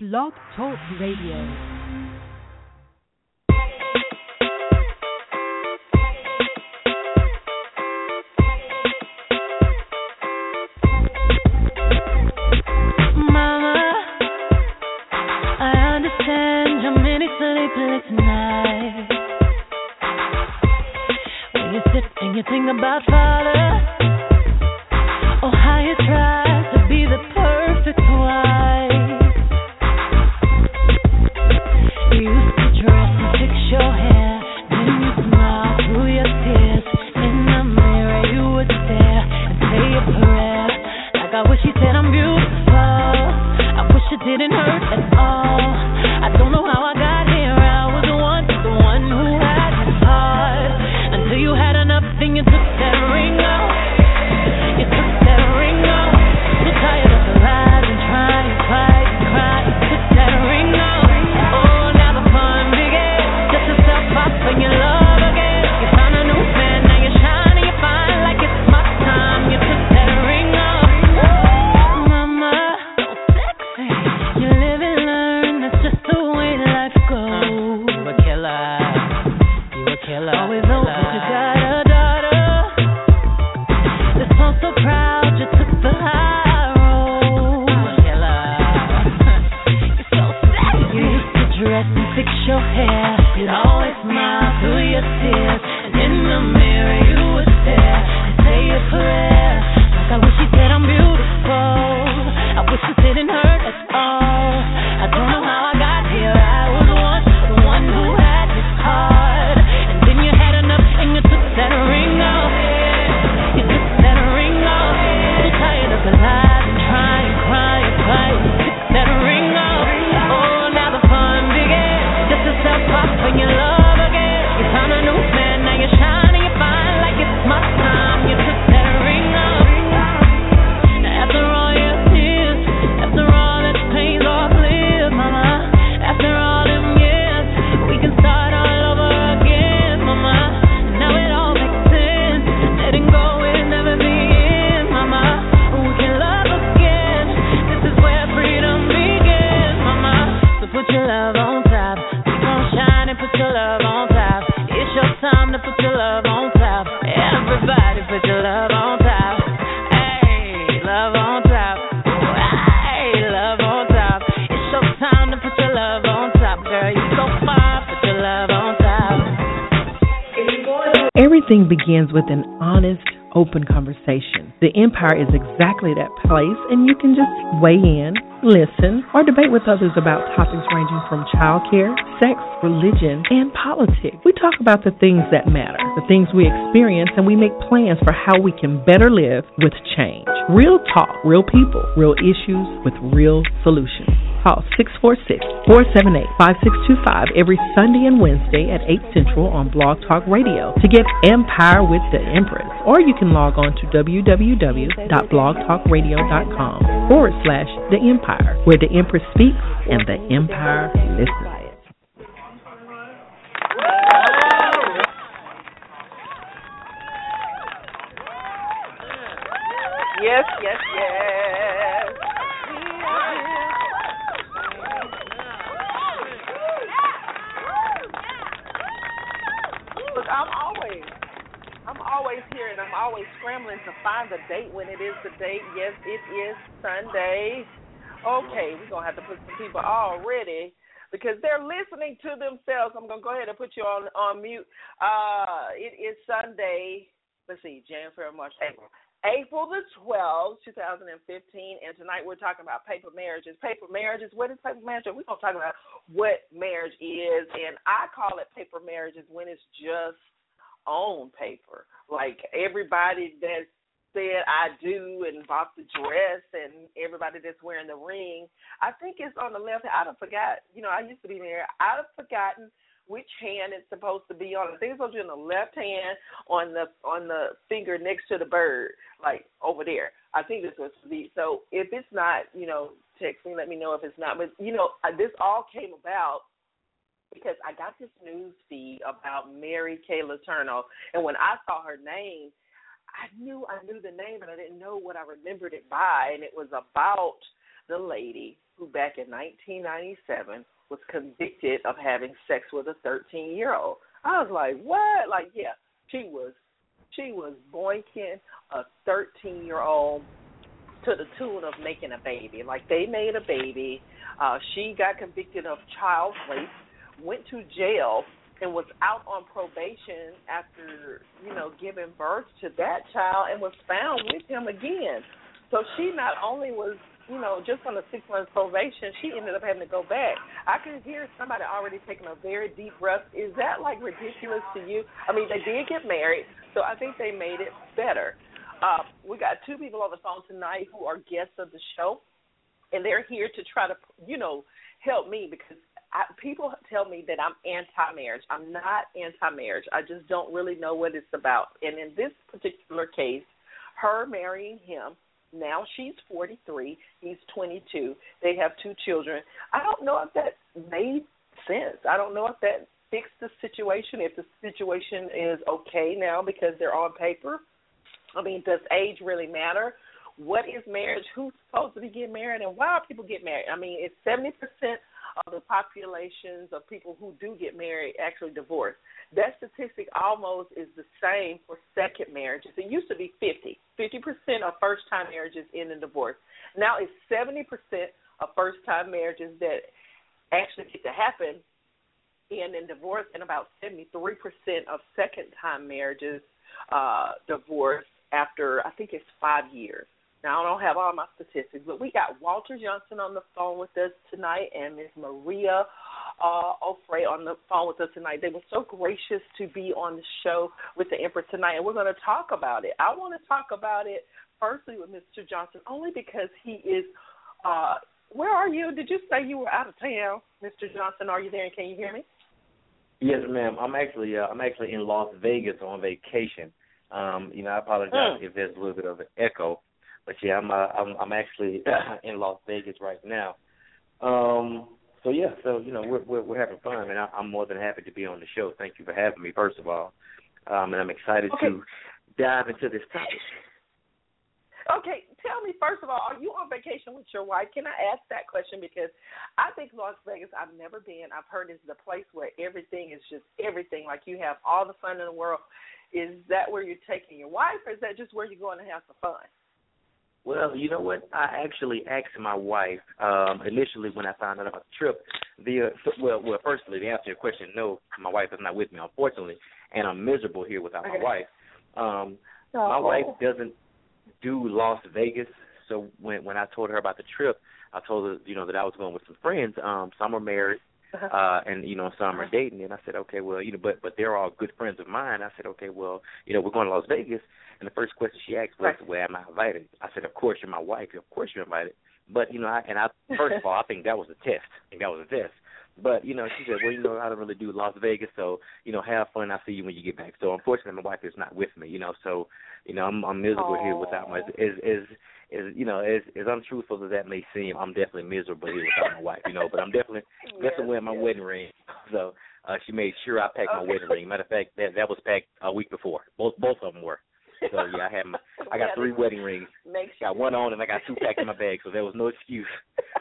Blog Talk Radio. Mama, begins with an honest, open conversation. The Empire is exactly that place, and you can just weigh in, listen, or debate with others about topics ranging from childcare, sex, religion, and politics. We talk about the things that matter, the things we experience, and we make plans for how we can better live with change. Real talk, real people, real issues with real solutions. Call 646 478 5625 every Sunday and Wednesday at 8 Central on Blog Talk Radio to get Empire with the Empress. Or you can log on to www.blogtalkradio.com forward slash The Empire, where the Empress speaks and the Empire listens. Yes, yes, yes. Look, I'm always, I'm always here, and I'm always scrambling to find the date when it is the date. Yes, it is Sunday. Okay, we're gonna have to put some people already because they're listening to themselves. I'm gonna go ahead and put you on on mute. Uh, it is Sunday. Let's see, January, March, April. April the 12th, 2015, and tonight we're talking about paper marriages. Paper marriages, what is paper marriage? We're going to talk about what marriage is, and I call it paper marriages when it's just on paper. Like everybody that said I do and bought the dress and everybody that's wearing the ring, I think it's on the left hand. I don't forgot. You know, I used to be married. I'd have forgotten which hand it's supposed to be on. I think it's supposed to be on the left hand on the on the finger next to the bird, like over there. I think this was to be. So if it's not, you know, text me, let me know if it's not. But you know, this all came about because I got this news feed about Mary Kay Letourneau, and when I saw her name, I knew I knew the name, but I didn't know what I remembered it by, and it was about the lady who back in 1997 was convicted of having sex with a 13 year old. I was like, what? Like, yeah, she was she was boinking a 13 year old to the tune of making a baby. Like they made a baby. Uh, she got convicted of child rape, went to jail, and was out on probation after you know giving birth to that child, and was found with him again. So she not only was you know, just on a six month probation, she ended up having to go back. I could hear somebody already taking a very deep breath. Is that like ridiculous to you? I mean, they did get married, so I think they made it better. Uh, we got two people on the phone tonight who are guests of the show, and they're here to try to, you know, help me because I, people tell me that I'm anti-marriage. I'm not anti-marriage. I just don't really know what it's about. And in this particular case, her marrying him now she's 43, he's 22. They have two children. I don't know if that made sense. I don't know if that fixed the situation, if the situation is okay now because they're on paper. I mean, does age really matter? What is marriage? Who's supposed to be getting married, and why are people getting married? I mean, it's seventy percent of the populations of people who do get married actually divorce. That statistic almost is the same for second marriages. It used to be 50. 50% of first time marriages end in divorce. Now it's 70% of first time marriages that actually get to happen end in divorce, and about 73% of second time marriages uh, divorce after, I think it's five years. Now, I don't have all my statistics, but we got Walter Johnson on the phone with us tonight and Miss Maria uh, Offray on the phone with us tonight. They were so gracious to be on the show with the Emperor tonight, and we're going to talk about it. I want to talk about it firstly with Mr. Johnson only because he is. Uh, where are you? Did you say you were out of town, Mr. Johnson? Are you there? And can you hear me? Yes, ma'am. I'm actually uh, I'm actually in Las Vegas on vacation. Um, you know, I apologize mm. if there's a little bit of an echo. But yeah, I'm uh, I'm I'm actually in Las Vegas right now. Um, so yeah, so you know we're we're, we're having fun, and I, I'm more than happy to be on the show. Thank you for having me, first of all, um, and I'm excited okay. to dive into this topic. Okay, tell me first of all, are you on vacation with your wife? Can I ask that question because I think Las Vegas. I've never been. I've heard it's the place where everything is just everything. Like you have all the fun in the world. Is that where you're taking your wife, or is that just where you're going to have some fun? Well, you know what? I actually asked my wife um initially when I found out about the trip. The uh, well, well, firstly, to answer your question, no, my wife is not with me, unfortunately, and I'm miserable here without okay. my wife. Um oh. My wife doesn't do Las Vegas, so when when I told her about the trip, I told her, you know, that I was going with some friends. Um, some are married. Uh, and you know, some are dating. And I said, okay, well, you know, but but they're all good friends of mine. I said, okay, well, you know, we're going to Las Vegas. And the first question she asked was, right. "Well, am I invited?" I said, "Of course you're my wife. Of course you're invited." But you know, I, and I first of all, I think that was a test. I think that was a test. But you know, she said, "Well, you know, I don't really do Las Vegas, so you know, have fun. I'll see you when you get back." So unfortunately, my wife is not with me. You know, so you know, I'm, I'm miserable Aww. here without my is is is you know as as untruthful as that may seem, I'm definitely miserable here without my wife. You know, but I'm definitely yes, definitely wearing my yes. wedding ring. So uh she made sure I packed my wedding ring. Matter of fact, that that was packed a week before. Both both of them were. So yeah, I had my, I got Yeah, three wedding rings. Make sure. Got one on and I got two packed in my bag, so there was no excuse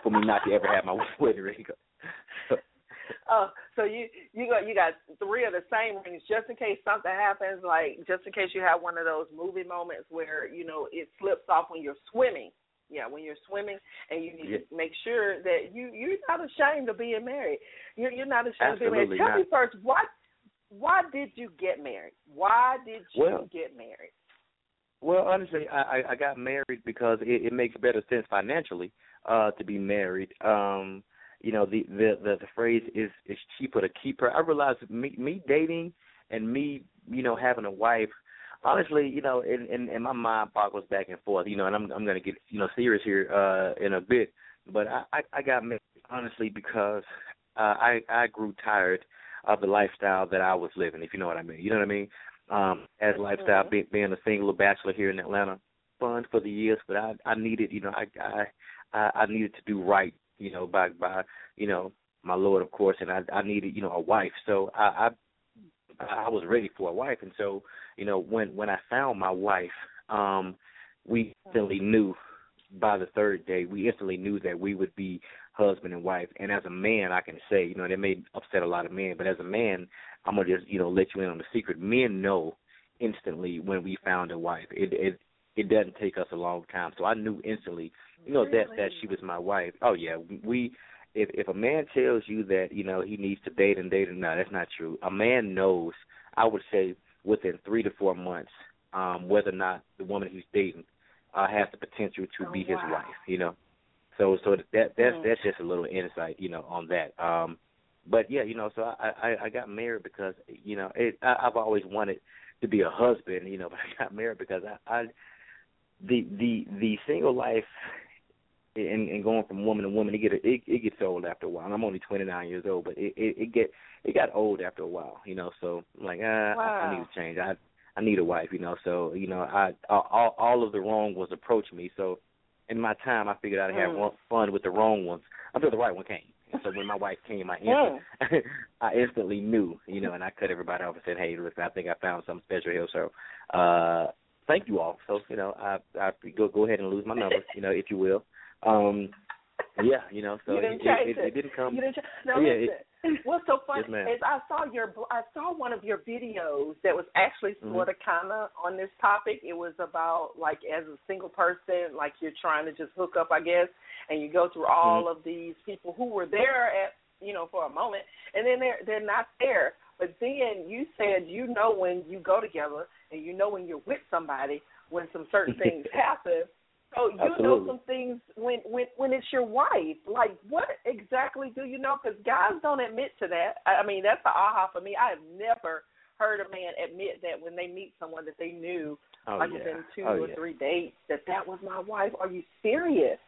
for me not to ever have my wedding ring. Oh, so you you got you got three of the same rings just in case something happens, like just in case you have one of those movie moments where you know it slips off when you're swimming. Yeah, when you're swimming, and you need Yeah. to make sure that you you're not ashamed of being married. You're you're not ashamed of being married. Tell not. me first, why why did you get married? Why did you Well- get married? Well, honestly, I, I I got married because it, it makes better sense financially uh to be married. Um, you know, the the the, the phrase is is cheaper to keep her. I realized me me dating and me, you know, having a wife. Honestly, you know, and and, and my mind boggles back and forth. You know, and I'm I'm gonna get you know serious here uh in a bit. But I I, I got married honestly because uh, I I grew tired of the lifestyle that I was living. If you know what I mean, you know what I mean um as a lifestyle Mhm. being, being a single bachelor here in Atlanta fun for the years but I I needed you know I I I needed to do right you know by by you know my lord of course and I I needed you know a wife so I I I was ready for a wife and so you know when when I found my wife um we instantly knew by the third day, we instantly knew that we would be husband and wife. And as a man, I can say, you know, that may upset a lot of men, but as a man, I'm gonna just, you know, let you in on the secret. Men know instantly when we found a wife. It it it doesn't take us a long time. So I knew instantly, you know, really? that that she was my wife. Oh yeah, we if if a man tells you that you know he needs to date and date and no, that's not true. A man knows. I would say within three to four months um, whether or not the woman he's dating uh, has the potential to oh, be his wow. wife. You know, so so that that's mm. that's just a little insight, you know, on that. Um, but yeah, you know, so I I, I got married because you know it, I, I've always wanted to be a husband, you know, but I got married because I, I the the the single life and, and going from woman to woman, it get it, it gets old after a while. I'm only 29 years old, but it, it it get it got old after a while, you know. So I'm like, ah, wow. I, I need to change. I I need a wife, you know. So you know, I all all of the wrong was approaching me. So in my time, I figured I'd have mm. fun with the wrong ones until the right one came. And so when my wife came, I mm. instant, I instantly knew, you know, and I cut everybody off and said, "Hey, listen, I think I found something special here." So, uh, thank you all. So, you know, I I go go ahead and lose my number, you know, if you will. Um, yeah, you know, so you didn't it, it, it, it didn't come. You didn't ch- no, yeah, listen. It, What's so funny yes, is I saw your I saw one of your videos that was actually Mm-hmm. sort of kind of on this topic. It was about like as a single person, like you're trying to just hook up, I guess, and you go through all Mm-hmm. of these people who were there at you know for a moment, and then they're they're not there. But then you said you know when you go together, and you know when you're with somebody when some certain things happen. So you know some things when when when it's your wife. Like what exactly do you know? Because guys don't admit to that. I mean that's the aha for me. I have never heard a man admit that when they meet someone that they knew oh, like yeah. within two oh, or yeah. three dates that that was my wife. Are you serious?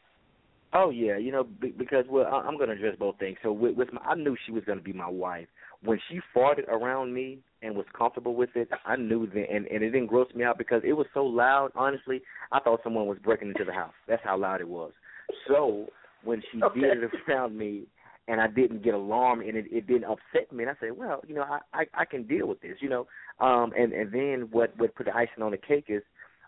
Oh yeah, you know be- because well I- I'm going to address both things. So with, with my, I knew she was going to be my wife when she farted around me and was comfortable with it. I knew that, and and it didn't gross me out because it was so loud. Honestly, I thought someone was breaking into the house. That's how loud it was. So when she Okay. did it around me, and I didn't get alarmed, and it, it didn't upset me, and I said, well, you know, I, I I can deal with this, you know. Um, and and then what what put the icing on the cake is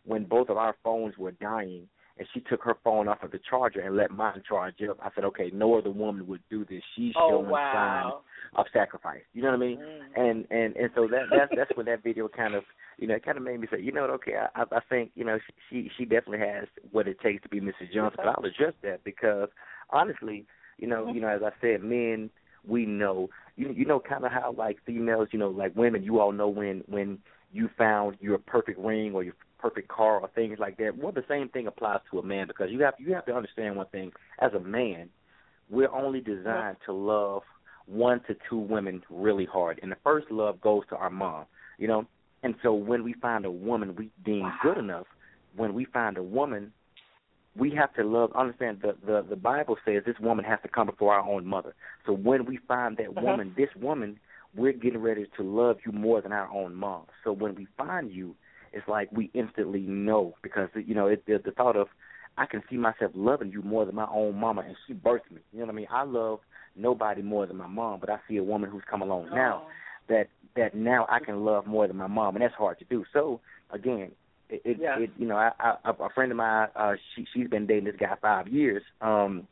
when both of our phones were dying and she took her phone off of the charger and let mine charge up. I said, okay, no other woman would do this. She's Oh showing signs of sacrifice. You know what I mean? Mm. And and and so that that's that's when that video kind of you know it kind of made me say, you know what? Okay, I I think you know she she definitely has what it takes to be Mrs. Johnson. But I'll address that because honestly, you know, you know, as I said, men we know you you know kind of how like females, you know, like women, you all know when when you found your perfect ring or your perfect car or things like that. Well, the same thing applies to a man because you have you have to understand one thing. As a man, we're only designed to love one to two women really hard, and the first love goes to our mom. You know, and so when we find a woman we deem good enough, when we find a woman, we have to love. Understand the the the Bible says this woman has to come before our own mother. So when we find that Uh-huh. woman, this woman, we're getting ready to love you more than our own mom. So when we find you, it's like we instantly know because you know it, the, the thought of I can see myself loving you more than my own mama, and she birthed me. You know what I mean? I love nobody more than my mom, but I see a woman who's come along now Oh. that that now I can love more than my mom, and that's hard to do. So again, it, it, Yeah. it you know, I, I, a friend of mine, uh, she she's been dating this guy five years, um,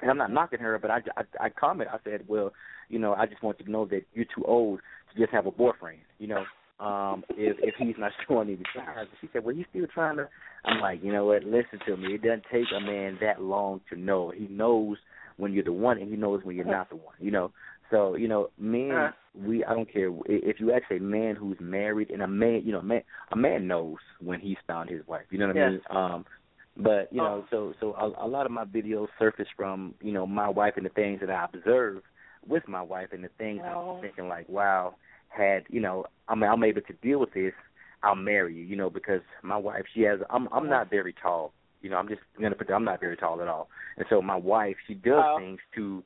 and I'm not knocking her, but I, I I comment, I said, well, you know, I just want you to know that you're too old to just have a boyfriend, you know. Um, if if he's not showing any signs, she said, "Well, he's still trying to." I'm like, you know what? Listen to me. It doesn't take a man that long to know. He knows when you're the one, and he knows when you're not the one. You know, so you know, men, Uh. we I don't care if you ask a man who's married, and a man, you know, man, a man knows when he's found his wife. You know what I mean? Um, but you know, Oh. so so a, a lot of my videos surface from you know my wife and the things that I observe with my wife and the things Oh. I'm thinking like, wow, had you know, I'm I'm able to deal with this. I'll marry you, you know, because my wife, she has. I'm I'm not very tall. You know, I'm just gonna put. I'm not very tall at all, and so my wife, she does Oh. things to,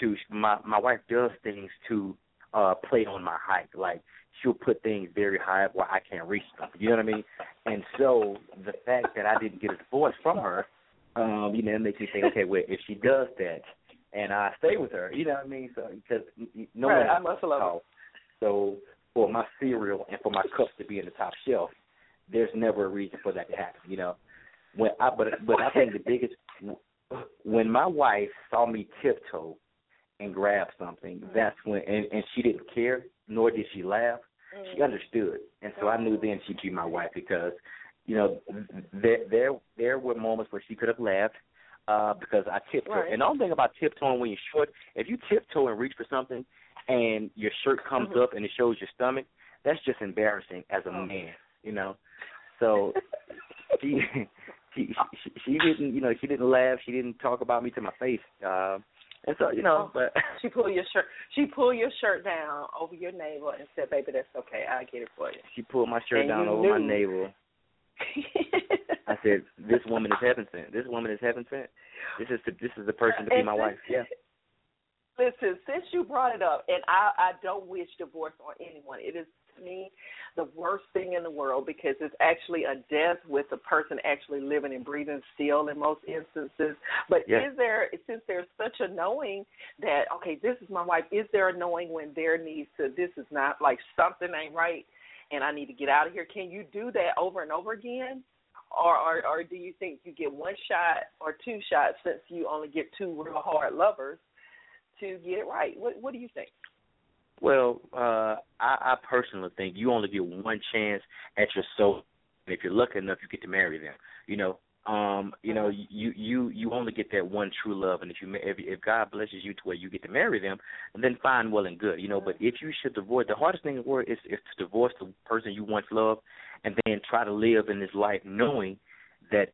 to my my wife does things to uh play on my height. Like she'll put things very high up where I can't reach them. You know what I mean? And so the fact that I didn't get a divorce from her, um, you know, it makes me think, okay, well, if she does that, and I stay with her, you know what I mean? So because no Right, one I must love. So for my cereal and for my cups to be in the top shelf, there's never a reason for that to happen, you know. when I but but I think the biggest when my wife saw me tiptoe and grab something, mm-hmm. that's when and, and she didn't care, nor did she laugh. Mm-hmm. She understood, and so I knew then she'd be my wife because, you know, there there there were moments where she could have laughed, uh, because I tiptoe. Right. And the only thing about tiptoeing when you're short, if you tiptoe and reach for something, and your shirt comes mm-hmm. up and it shows your stomach, that's just embarrassing as a oh. man, you know. So she, she she she didn't you know she didn't laugh, she didn't talk about me to my face. Uh, and so you know, Oh. but She pulled your shirt. She pulled your shirt down over your navel and said, "Baby, that's okay. I'll get it for you." she pulled my shirt And down over my knew. navel. I said, "This woman is heaven sent. This woman is heaven sent. This is the, this is the person to be And my wife." Yeah. Listen, since you brought it up, and I, I don't wish divorce on anyone. It is to me the worst thing in the world because it's actually a death with the person actually living and breathing still in most instances. But is there, since there's such a knowing that okay, this is my wife, is there a knowing when there needs to, this is not like something ain't right, and I need to get out of here? Can you do that over and over again? Or, or, or do you think you get one shot or two shots since you only get two real hard lovers? to get it right. What what do you think? Well, uh, I, I personally think you only get one chance at your soul, and if you're lucky enough, you get to marry them. You know, um, you know, you you you only get that one true love, and if you if if God blesses you to where you get to marry them, then fine, well and good. You know, but if you should divorce, the hardest thing in the world is is to divorce the person you once loved, and then try to live in this life knowing that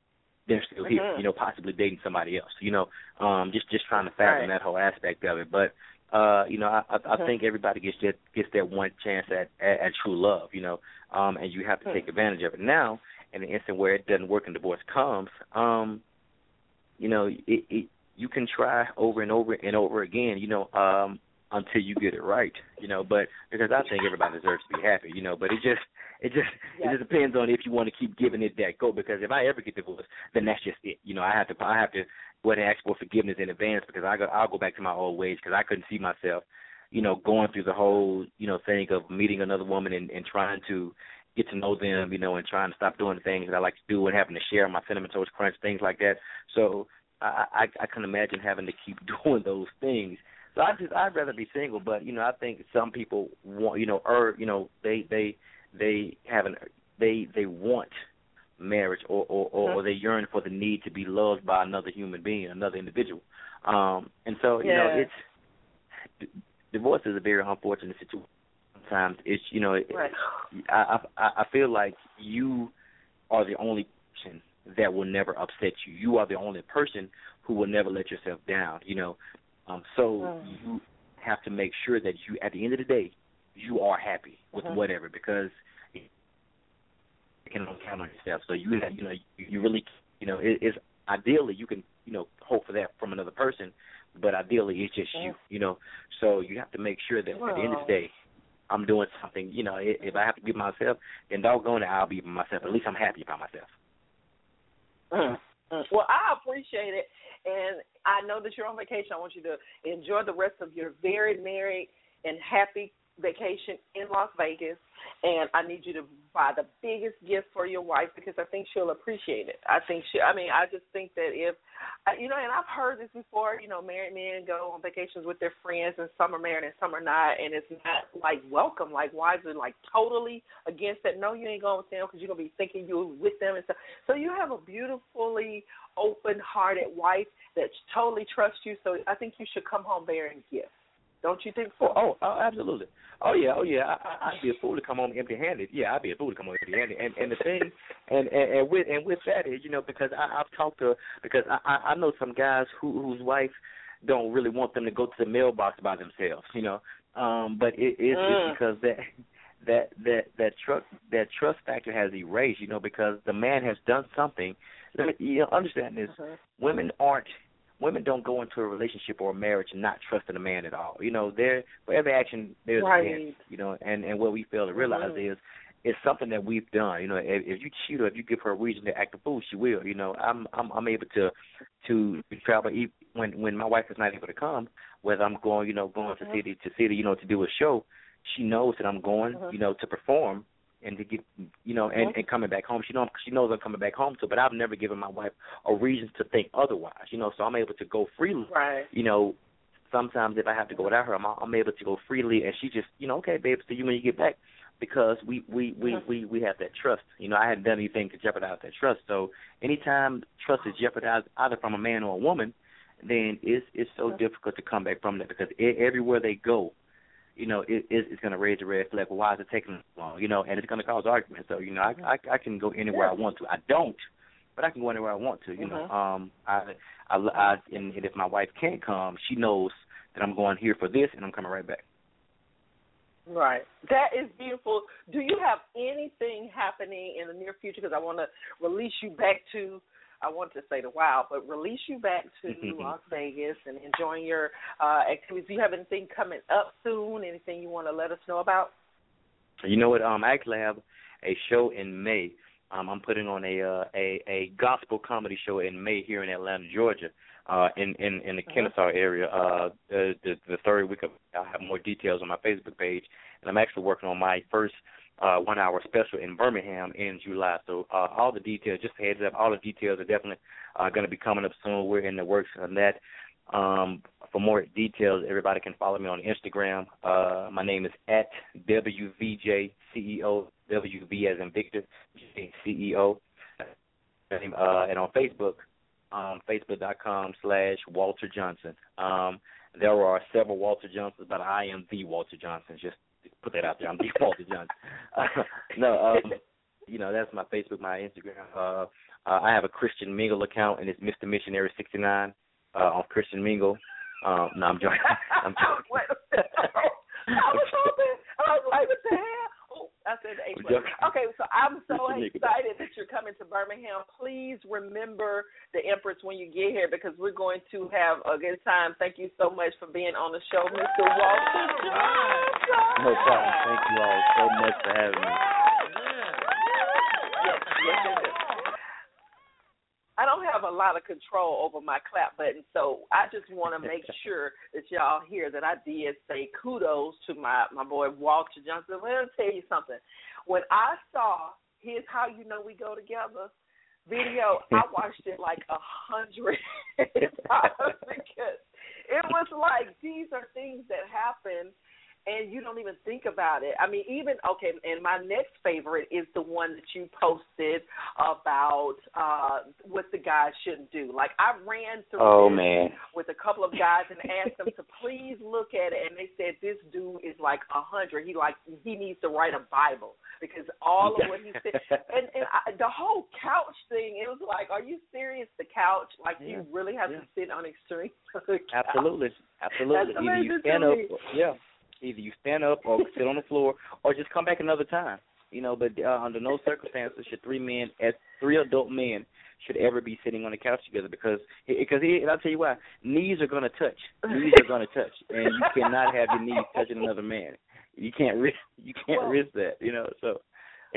they're still here, Mhm. you know, possibly dating somebody else. You know, um, just just trying to fathom Right. that whole aspect of it. But uh, you know, I I, I Mhm. think everybody gets that gets that one chance at, at at true love, you know, um, and you have to Hmm. take advantage of it. Now, in the instant where it doesn't work and divorce comes, um, you know, it, it you can try over and over and over again, you know, um, until you get it right, you know. But because I think everybody deserves to be happy, you know. But it just it just Yes. it just depends on if you want to keep giving it that go. Because if I ever get divorced, then that's just it. You know, I have to I have to go ahead and ask for forgiveness in advance because I go I'll go back to my old ways because I couldn't see myself, you know, going through the whole you know thing of meeting another woman and, and trying to get to know them, you know, and trying to stop doing the things that I like to do and having to share my cinnamon toast crunch things like that. So I I, I can imagine having to keep doing those things. So I just I'd rather be single, but you know I think some people want you know or you know they they they have an they they want marriage or or, or, or they yearn for the need to be loved by another human being, another individual. Um and so you know it's d- divorce is a very unfortunate situation. Sometimes it's you know Right. I, I I feel like you are the only person that will never upset you. You are the only person who will never let yourself down. You know, um, so Mm. you have to make sure that you, at the end of the day, you are happy with Mhm. whatever because you can count on yourself. So you you know you, really you know it, it's ideally you can you know hope for that from another person, but ideally it's just you. You know, so you have to make sure that at the end of the day. I'm doing something, you know. If I have to be myself, then doggone it, I'll be myself. At least I'm happy about myself. Mm. Mm. Well, I appreciate it, and I know that you're on vacation. I want you to enjoy the rest of your very merry and happy vacation in Las Vegas. And I need you to buy the biggest gift for your wife because I think she'll appreciate it. I think she. I mean, I just think that if, you know, and I've heard this before. You know, married men go on vacations with their friends, and some are married and some are not, and it's not like welcome. Like wives are like totally against that. No, you ain't going with them because you're gonna be thinking you're with them and stuff. So you have a beautifully open-hearted wife that totally trusts you. So I think you should come home bearing gifts. Don't you think so? Oh, oh, oh absolutely. Oh yeah, oh yeah. I, I, I'd be a fool to come home empty-handed. Yeah, I'd be a fool to come home empty-handed. And and the thing, and and, and with and with that is, you know, because I, I've talked to because I I know some guys who whose wife don't really want them to go to the mailbox by themselves. You know, um, but it is Mm. it's because that that that that trust that trust factor has erased. You know, because the man has done something. Let me, you know, understand this. Mhm. Women aren't women don't go into a relationship or a marriage not trusting a man at all. You know, there for every action there's Right. an answer. You know, and and what we fail to realize Mhm. is it's something that we've done. You know, if, if you cheat or if you give her a reason to act a fool, she will. You know, I'm I'm I'm able to to travel e- when when my wife is not able to come, whether I'm going, you know, going to Mhm. city to city, you know, to do a show. She knows that I'm going, Mhm. you know, to perform and to get you know and, and coming back home. She knows she knows I'm coming back home to, but I've never given my wife a reason to think otherwise. You know, so I'm able to go freely. Right. You know, sometimes if I have to go without her, I'm I'm able to go freely, and she just you know okay, babe, see you when you get back because we we we we we have that trust. You know, I hadn't done anything to jeopardize that trust. So anytime trust is jeopardized either from a man or a woman, then it's it's so difficult to come back from that because everywhere they go, you know, it, it it's going to raise a red flag. Well, why is it taking so long? You know, and it's going to cause arguments. So you know, I I, I can go anywhere I want to. I don't, but I can go anywhere I want to. You know, um, I I, I and, and if my wife can't come, she knows that I'm going here for this, and I'm coming right back. Right. That is beautiful. Do you have anything happening in the near future? Because I want to release you back to, I want to say the wild, but release you back to Las Vegas and enjoying your uh, activities. Do you have anything coming up soon? Anything you want to let us know about? You know what? Um, I actually have a show in May. Um, I'm putting on a uh, a a gospel comedy show in May here in Atlanta, Georgia uh, in in in the uh-huh. Kennesaw area. Uh, the, the the third week of I'll have more details on my Facebook page, and I'm actually working on my first uh, one hour special in Birmingham in July. So uh, all the details, just heads up, all the details are definitely uh, going to be coming up soon. We're in the works on that. Um, for more details, everybody can follow me on Instagram. Uh, my name is at WVJCEO, WV as in Victor, CEO. Uh, and on Facebook, um, facebook.com slash Walter Johnson. Um, there are several Walter Johnsons, but I am the Walter Johnson. Just put that out there. I'm Johnson. Uh, no, um, you know that's my Facebook, my Instagram. Uh, uh, I have a Christian Mingle account, and it's Mr. Missionary sixty nine uh, on Christian Mingle. Um, no, I'm joking. I'm joking. I was hoping. I was like, what the hell? I said April. Okay, so I'm so excited that you're coming to Birmingham. Please remember the Empress when you get here because we're going to have a good time. Thank you so much for being on the show, Mr. Walter No problem. Thank you all so much for having me. Yes, yes, yes. I don't have a lot of control over my clap button, so I just want to make sure that y'all hear that I did say kudos to my my boy Walter Johnson. Let me tell you something. When I saw his "How You Know We Go Together" video, I watched it like a hundred times because it was like these are things that happen and you don't even think about it. I mean, even okay, and my next favorite is the one that you posted about uh what the guys shouldn't do. Like I ran through oh, man. with a couple of guys and asked them to please look at it and they said this dude is like a hundred. He like he needs to write a Bible because all of what he said and, and I, the whole couch thing, it was like, Are you serious? The couch? Like yeah. you really have yeah. to sit on extreme Absolutely. Absolutely. Either you stand up yeah. Either you stand up or sit on the floor, or just come back another time. You know, but uh, under no circumstances should three men, as three adult men, should ever be sitting on the couch together because because I'll tell you why knees are going to touch knees are going to touch and you cannot have your knees touching another man you can't risk you can't well, risk that you know so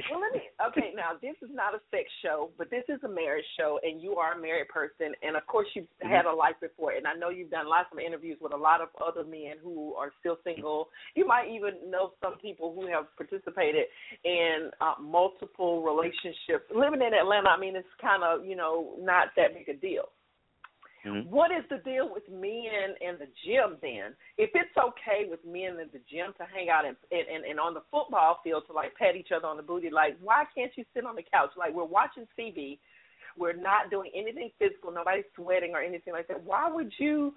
well, let me. Okay, now this is not a sex show, but this is a marriage show, and you are a married person, and of course you've mm-hmm. had a life before, and I know you've done lots of interviews with a lot of other men who are still single. You might even know some people who have participated in uh, multiple relationships. Living in Atlanta, I mean, it's kind of you know not that big a deal. Mm-hmm. What is the deal with men in the gym then? If it's okay with men in the gym to hang out and, and and on the football field to like pat each other on the booty, like why can't you sit on the couch? Like we're watching TV, we're not doing anything physical, nobody's sweating or anything like that. Why would you?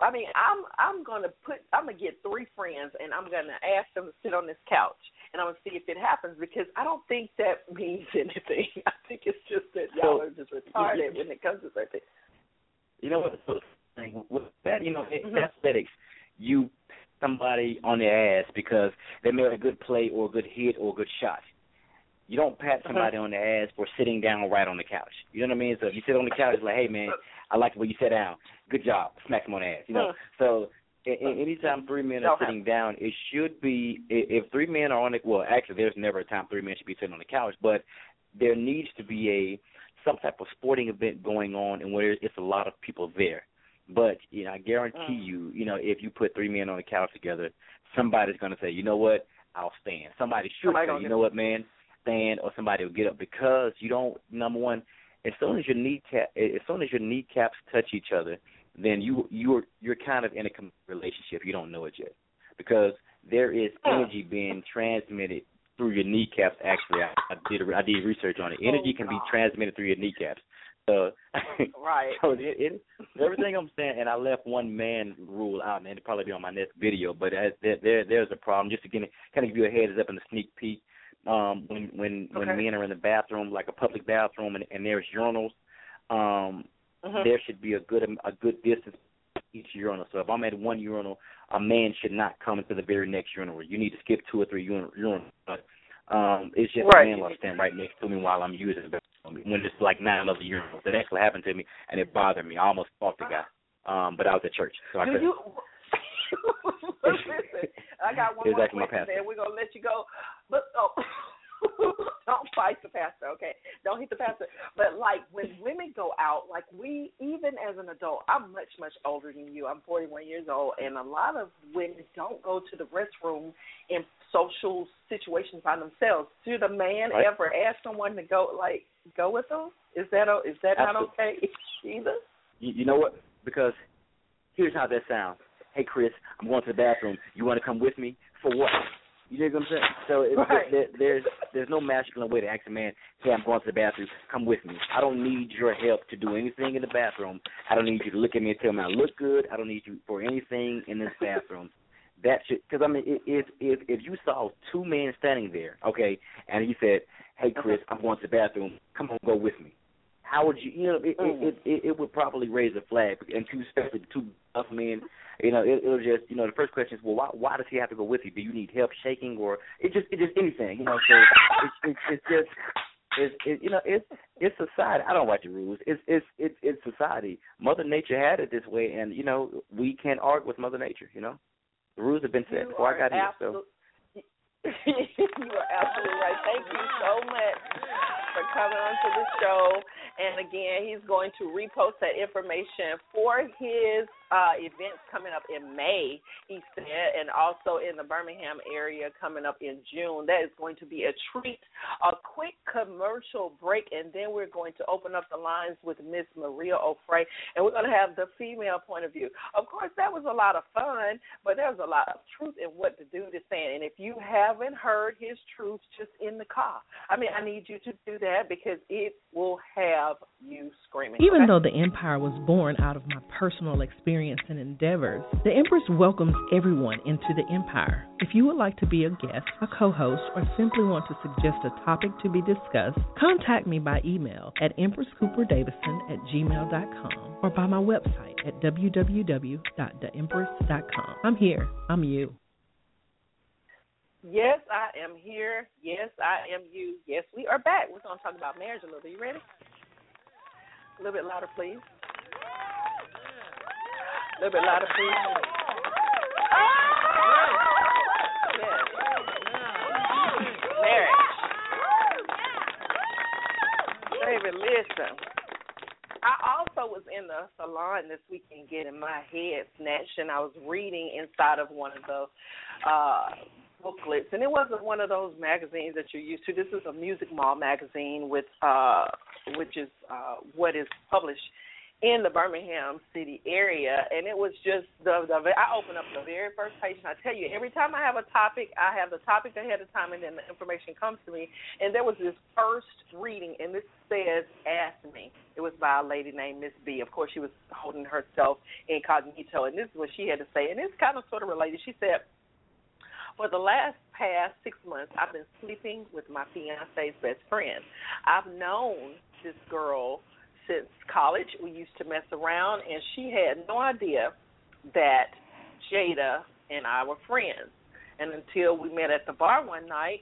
I mean, I'm I'm gonna put I'm gonna get three friends and I'm gonna ask them to sit on this couch and I'm gonna see if it happens because I don't think that means anything. I think it's just that y'all are just retarded when it comes to certain things. You know what? With that, you know, in aesthetics, you somebody on their ass because they made a good play or a good hit or a good shot. You don't pat uh-huh. somebody uh-huh. on the ass for sitting down right on the couch. You know what I mean? So if you sit on the couch, it's like, hey man, I like the way you sit down. Good job. Smack them on the ass. You know. Uh-huh. So anytime three men are sitting down, it should be if three men are on the well, actually, there's never a time three men should be sitting on the couch, but there needs to be a some type of sporting event going on and where it's a lot of people there. But you know, I guarantee mm. you, you know, if you put three men on the couch together, somebody's going to say, you know what, I'll stand. Somebody should say, you know what, man, stand or somebody will get up because you don't. Number one, as soon as your kneecap, as soon as your kneecaps touch each other, then you you're you're kind of in a relationship. You don't know it yet because there is energy being transmitted through your kneecaps. Actually, I, I did I did research on it. Energy can be transmitted through your kneecaps. So, right. So it, it, everything I'm saying, and I left one man rule out, and it'll probably be on my next video. But as, there, there, there's a problem. Just to kind of give you a heads up and a sneak peek. Um, when when okay. when men are in the bathroom, like a public bathroom, and, and there's urinals, um, mm-hmm. there should be a good a good distance each urinal. So if I'm at one urinal, a man should not come into the very next urinal. You need to skip two or three urinals. But um, it's just right. a man will stand right next to me while I'm using the bathroom. When it's like nine other urinals, that actually happened to me, and it bothered me. I almost fought the guy. Um, but I was at church, so I couldn't. you? Listen, I got one was more question, and we're gonna let you go. But oh, don't fight the pastor, okay? Don't hit the pastor. But like when women go out, like we, even as an adult, I'm much much older than you. I'm 41 years old, and a lot of women don't go to the restroom in social situations by themselves. Should a man Right. ever ask someone to go, like, go with them? Is that o- is that not okay either? You, you know what? Because here's how that sounds. Hey, Chris, I'm going to the bathroom. You want to come with me for what? You know what I'm saying? So it, Right. there, there's there's no masculine way to ask a man, "Hey, I'm going to the bathroom. Come with me." I don't need your help to do anything in the bathroom. I don't need you to look at me and tell me I look good. I don't need you for anything in this bathroom. That should because I mean, if if if you saw two men standing there, okay, and he said, "Hey, Chris, I'm going to the bathroom. Come on, go with me." How would you? You know, it Mm. it, it it would probably raise a flag, and two especially two buff men. You know, it, it'll just you know the first question is, well, why why does he have to go with you? Do you need help shaking, or it just it just anything? You know, so it's it's, it's just it's it, you know it's it's society. I don't write the rules. It's it's it's it's society. Mother Nature had it this way, and you know we can't argue with Mother Nature. You know, the rules have been set You before I got here. So you are absolutely right. Thank you so much for coming on to the show. And again, he's going to repost that information for his uh, events coming up in May, he said, and also in the Birmingham area coming up in June. That is going to be a treat. A quick commercial break, and then we're going to open up the lines with Miss Maria Offray, and we're going to have the female point of view. Of course, that was a lot of fun, but there's a lot of truth in what the dude is saying. And if you haven't heard his truth just in the car, I mean, I need you to do that because it will have you screaming. Even okay? though the Empire was born out of my personal experience and endeavors, the Empress welcomes everyone into the Empire. If you would like to be a guest, a co host, or simply want to suggest a topic to be discussed, contact me by email at empresscooperdavison at gmail.com or by my website at www.theempress.com. I'm here. I'm you. Yes, I am here. Yes, I am you. Yes, we are back. We're going to talk about marriage a little bit. You ready? A little bit louder, please. A little bit louder, please. Baby, listen. I also was in the salon this weekend getting my head snatched, and I was reading inside of one of the uh booklets, and it wasn't one of those magazines that you're used to. This is a Music Mall magazine with, uh, which is uh, what is published in the Birmingham city area, and it was just the, the I opened up the very first page, and I tell you, every time I have a topic, I have the topic ahead of time, and then the information comes to me. And there was this first reading, and this says "Ask Me." It was by a lady named Miss B. Of course, she was holding herself incognito, and this is what she had to say, and it's kind of sort of related. She said. For the last past six months, I've been sleeping with my fiance's best friend. I've known this girl since college. We used to mess around, and she had no idea that Jada and I were friends. And until we met at the bar one night,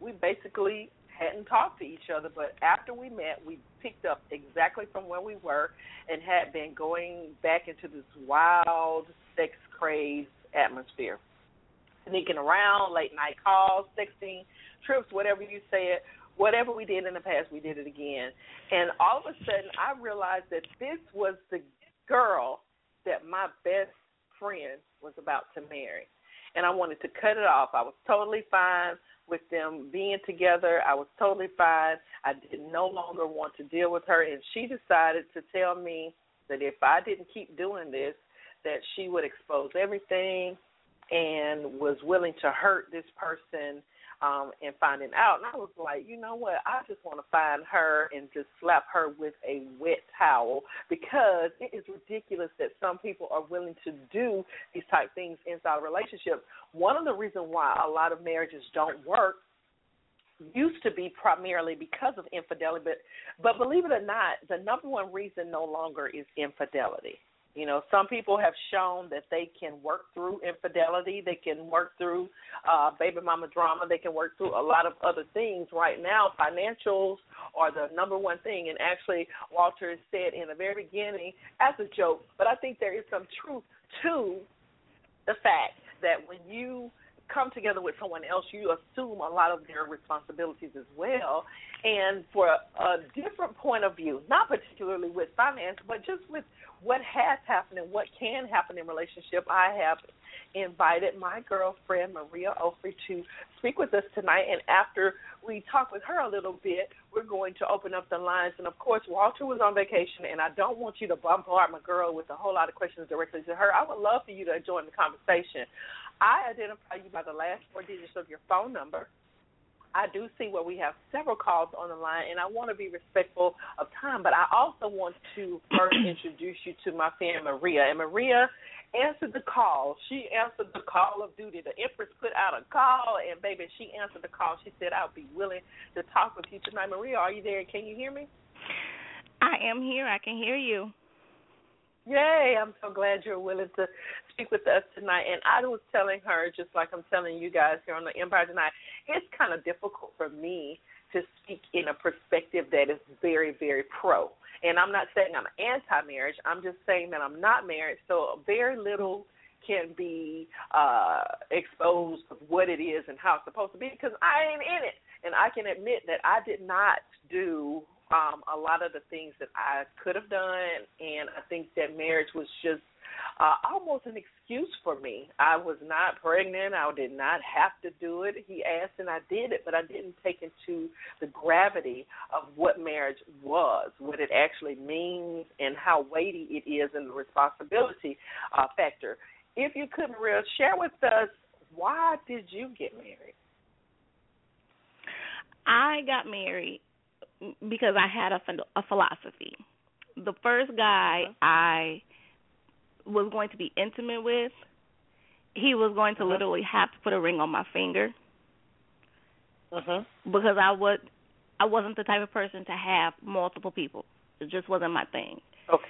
we basically hadn't talked to each other. But after we met, we picked up exactly from where we were and had been going back into this wild, sex crazed atmosphere sneaking around, late night calls, texting, trips, whatever you said, whatever we did in the past, we did it again. And all of a sudden, I realized that this was the girl that my best friend was about to marry. and I wanted to cut it off. I was totally fine with them being together. I was totally fine. I did no longer want to deal with her, and she decided to tell me that if I didn't keep doing this, that she would expose everything and was willing to hurt this person um and finding out and I was like, you know what, I just want to find her and just slap her with a wet towel because it is ridiculous that some people are willing to do these type things inside a relationship. One of the reasons why a lot of marriages don't work used to be primarily because of infidelity, but but believe it or not, the number one reason no longer is infidelity. You know, some people have shown that they can work through infidelity, they can work through uh baby mama drama, they can work through a lot of other things. Right now, financials are the number one thing. And actually Walter said in the very beginning as a joke, but I think there is some truth to the fact that when you come together with someone else, you assume a lot of their responsibilities as well. And for a, a different point of view, not particularly with finance, but just with what has happened and what can happen in relationship, I have invited my girlfriend Maria Offray to speak with us tonight. And after we talk with her a little bit, we're going to open up the lines. And of course, Walter was on vacation, and I don't want you to bombard my girl with a whole lot of questions directly to her. I would love for you to join the conversation. I identify you by the last four digits of your phone number. I do see where we have several calls on the line, and I want to be respectful of time, but I also want to first introduce you to my friend Maria. And Maria answered the call. She answered the call of duty. The Empress put out a call, and baby, she answered the call. She said, I'll be willing to talk with you tonight. Maria, are you there? Can you hear me? I am here. I can hear you. Yay, I'm so glad you're willing to speak with us tonight. And I was telling her, just like I'm telling you guys here on the Empire tonight, it's kind of difficult for me to speak in a perspective that is very, very pro. And I'm not saying I'm anti marriage, I'm just saying that I'm not married, so very little can be uh exposed of what it is and how it's supposed to be because I ain't in it. And I can admit that I did not do um a lot of the things that I could have done and I think that marriage was just uh almost an excuse for me. I was not pregnant, I did not have to do it. He asked and I did it, but I didn't take into the gravity of what marriage was, what it actually means and how weighty it is and the responsibility uh factor. If you could Maria, share with us why did you get married? I got married because I had a, a philosophy. The first guy uh-huh. I was going to be intimate with, he was going to uh-huh. literally have to put a ring on my finger. Uh-huh. Because I would I wasn't the type of person to have multiple people. It just wasn't my thing. Okay.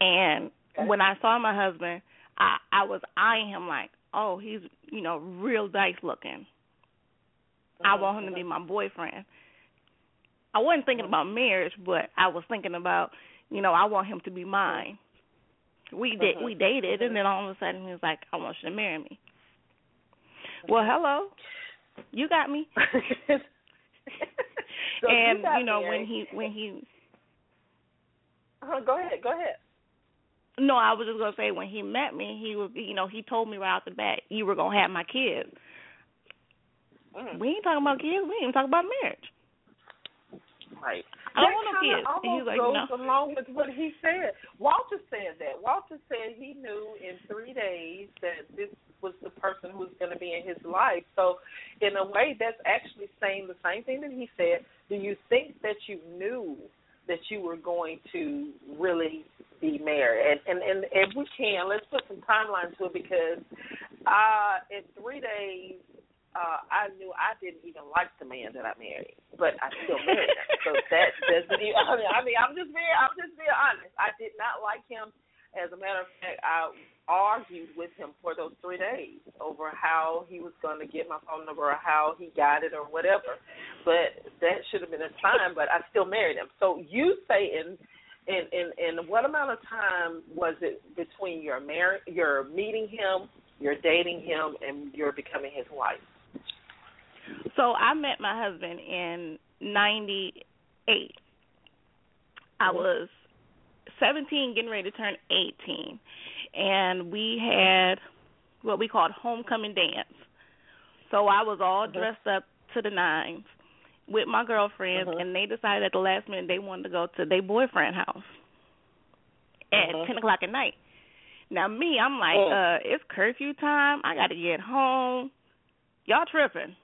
And okay. when I saw my husband, I I was eyeing him like, "Oh, he's, you know, real nice looking. Uh-huh. I want him to be my boyfriend." I wasn't thinking about marriage, but I was thinking about, you know, I want him to be mine. We did we dated and then all of a sudden he was like, I want you to marry me. Well, hello. You got me. so and you, you know, married. when he when he uh, go ahead, go ahead. No, I was just gonna say when he met me, he was you know, he told me right off the bat, you were gonna have my kids. Mm. We ain't talking about kids, we ain't even talking about marriage. Right. I don't that want no kids. Almost like, goes no. along with what he said. Walter said that. Walter said he knew in three days that this was the person who was going to be in his life. So, in a way, that's actually saying the same thing that he said. Do you think that you knew that you were going to really be married? And and and if we can, let's put some timeline to it because uh in three days uh, I knew I didn't even like the man that I married, but I still married him. So that doesn't even. I mean, I mean, I'm just being, I'm just being honest. I did not like him. As a matter of fact, I argued with him for those three days over how he was going to get my phone number or how he got it or whatever. But that should have been a time. But I still married him. So you say in in in, what amount of time was it between your mar- your meeting him, your dating him, and your becoming his wife? So I met my husband in '98. I was 17, getting ready to turn 18, and we had what we called homecoming dance. So I was all Mm-hmm. dressed up to the nines with my girlfriends, Mhm. and they decided at the last minute they wanted to go to their boyfriend house at Mhm. ten o'clock at night. Now me, I'm like, Mm. uh, it's curfew time. I got to get home. Y'all tripping?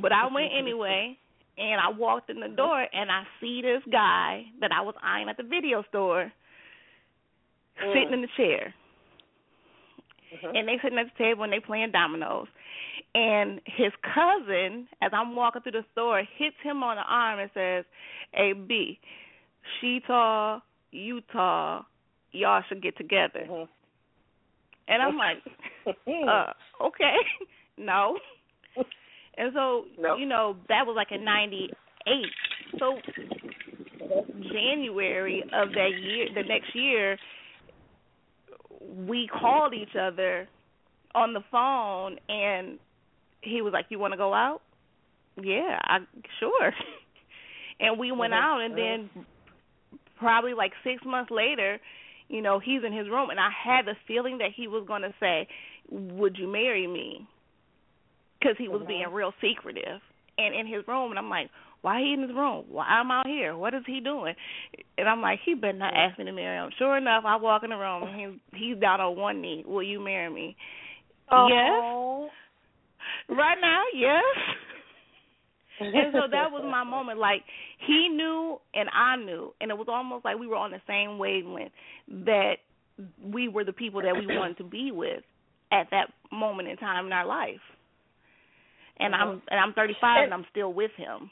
But I went anyway, and I walked in the door, and I see this guy that I was eyeing at the video store sitting in the chair, Mhm. and they sitting at the table and they playing dominoes. And his cousin, as I'm walking through the store, hits him on the arm and says, "Hey B, she tall, you tall, y'all should get together." Mhm. And I'm like, uh, okay, no. And so, No. you know, that was like in '98. So January of that year, the next year, we called each other on the phone, and he was like, "You want to go out?" Yeah, I sure. and we went Mhm, out, and then probably like six months later, you know, he's in his room, and I had the feeling that he was going to say, "Would you marry me?" Because he was being mm-hmm. real secretive, and in his room, and I'm like, "Why he in his room? Why I'm out here? What is he doing?" And I'm like, "He better not ask me to marry him." Sure enough, I walk in the room, and he's he's down on one knee. Will you marry me? Yes. Oh. Right now, yes. and so that was my moment. Like he knew and I knew, and it was almost like we were on the same wavelength that we were the people that we wanted to be with at that moment in time in our life. And I'm and I'm 35 and I'm still with him.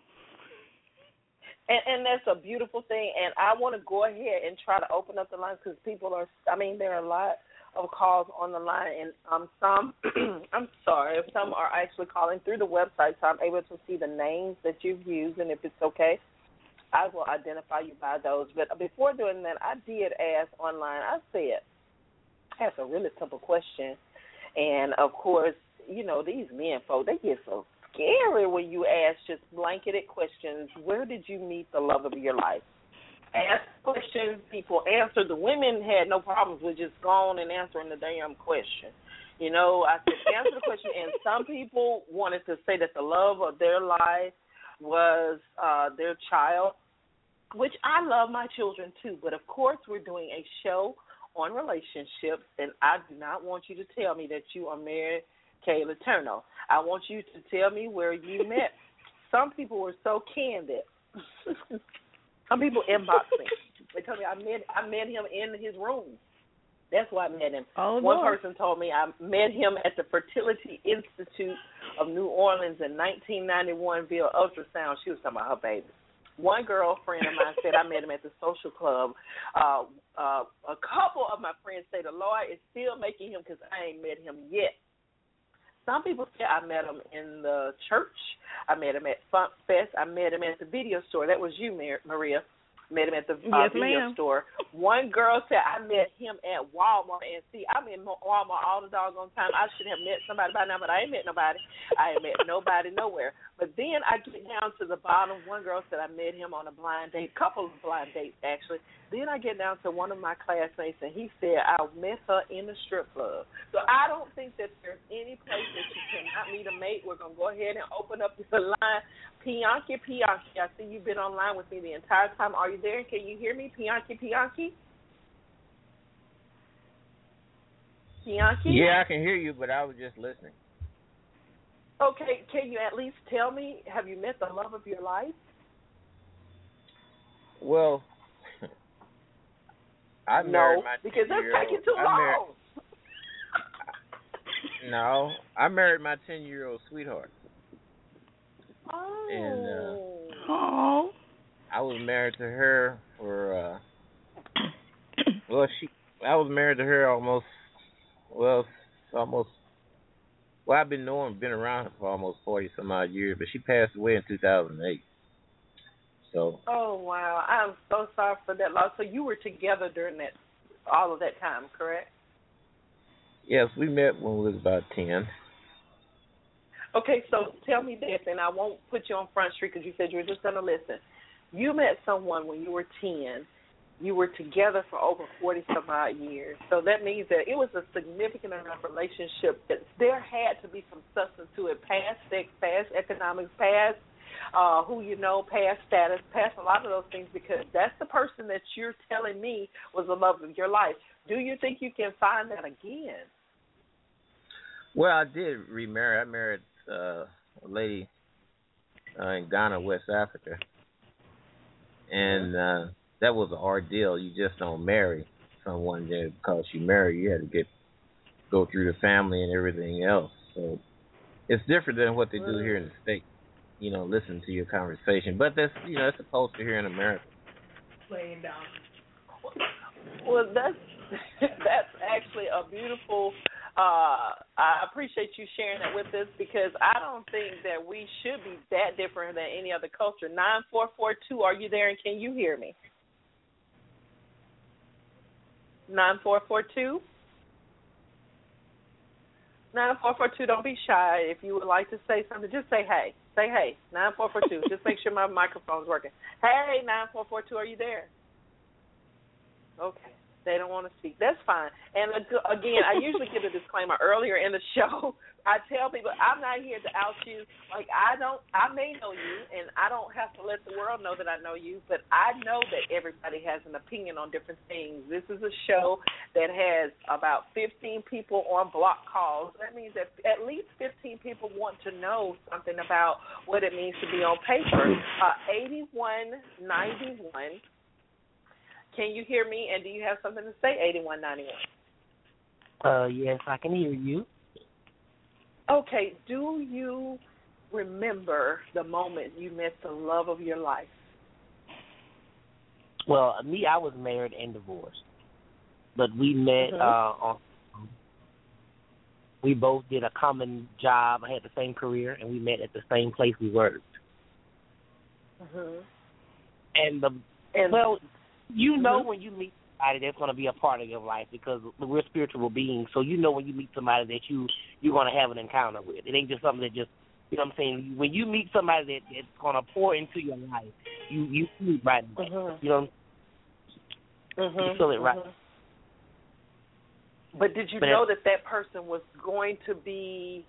And, and that's a beautiful thing. And I want to go ahead and try to open up the lines because people are. I mean, there are a lot of calls on the line, and um, some. I'm sorry, some are actually calling through the website, so I'm able to see the names that you've used, and if it's okay, I will identify you by those. But before doing that, I did ask online. I said, "That's a really simple question," and of course, you know these men, folks, they get so scary when you ask just blanketed questions. Where did you meet the love of your life? Ask questions, people answer. The women had no problems with just going and answering the damn question. You know, I said answer the question, and some people wanted to say that the love of their life was uh their child, which I love my children too. But of course, we're doing a show on relationships, and I do not want you to tell me that you are married Kayla Turno. I want you to tell me where you met. Some people were so candid. Some people inbox me. They tell me I met I met him in his room. That's why I met him. Oh, One Lord. person told me I met him at the Fertility Institute of New Orleans in 1991 via ultrasound. She was talking about her baby. One girlfriend of mine said I met him at the social club. Uh, uh, a couple of my friends say the Lord is still making him because I ain't met him yet. Some people say I met him in the church. I met him at Funk Fest. I met him at the video store. That was you, Mar- Maria. Met him at the uh, Yes, video ma'am. store. One girl said I met him at Walmart. And see, I'm in Walmart all the doggone time. I should have met somebody by now, but I ain't met nobody. I ain't met nobody nowhere. But then I get down to the bottom. One girl said I met him on a blind date, couple of blind dates actually. Then I get down to one of my classmates, and he said I met her in the strip club. So I don't think that there's any place that you cannot meet a mate. We're gonna go ahead and open up the line. Pianki, Pianki, I see you've been online with me the entire time. Are you there? Can you hear me, Pianki, Pianki? Pianki? Yeah, I can hear you, but I was just listening. Okay, can you at least tell me, have you met the love of your life? Well, I no, married my because that's 10-year-old taking too married- long. No, I married my ten-year-old sweetheart. Oh. And, Oh. I was married to her for uh well she I was married to her almost well almost well I've been knowing been around her for almost forty some odd years, but she passed away in two thousand and eight. So Oh wow, I'm so sorry for that loss. So you were together during that, all of that time, correct? yes, we met when we was about ten. Okay, so tell me this, and I won't put you on Front Street because you said you were just going to listen. You met someone when you were ten, you were together for over 40 some odd years. So that means that it was a significant enough relationship that there had to be some substance to it, past sex, past economics, past uh, who you know, past status, past a lot of those things, because that's the person that you're telling me was the love of your life. Do you think you can find that again? Well, I did remarry. I married uh, a lady uh, in Ghana, West Africa, and uh, that was an ordeal. You just don't marry someone just because you marry. You had to get go through the family and everything else. So it's different than what they do here in the states. You know, listen to your conversation, but that's you know it's a culture here in America. Laying down. Well, that's that's actually a beautiful uh, I appreciate you sharing that with us because I don't think that we should be that different than any other culture. Nine four four two, are you there and can you hear me? Nine four four two. Nine four four two. Don't be shy. If you would like to say something, just say hey. Say hey. Nine four four two. just make sure my microphone's working. Hey, nine four four two. Are you there? Okay. They don't want to speak. That's fine. And again, I usually give a disclaimer earlier in the show. I tell people I'm not here to out you. Like I don't, I may know you, and I don't have to let the world know that I know you. But I know that everybody has an opinion on different things. This is a show that has about 15 people on block calls. That means that at least 15 people want to know something about what it means to be on paper. Uh, 8191 can you hear me? And do you have something to say, 8191? Uh, yes, I can hear you. Okay. Do you remember the moment you met the love of your life? Well, me, I was married and divorced, but we met mm-hmm. uh, on. We both did a common job. I had the same career, and we met at the same place we worked. Mm-hmm. And the and well, you know mm-hmm. when you meet somebody that's going to be a part of your life because we're spiritual beings. So you know when you meet somebody that you you're going to have an encounter with. It ain't just something that just you know what I'm saying. When you meet somebody that that's going to pour into your life, you you feel it right away. Mm-hmm. You know. Mm-hmm. You feel it right. Mm-hmm. But did you but know that that person was going to be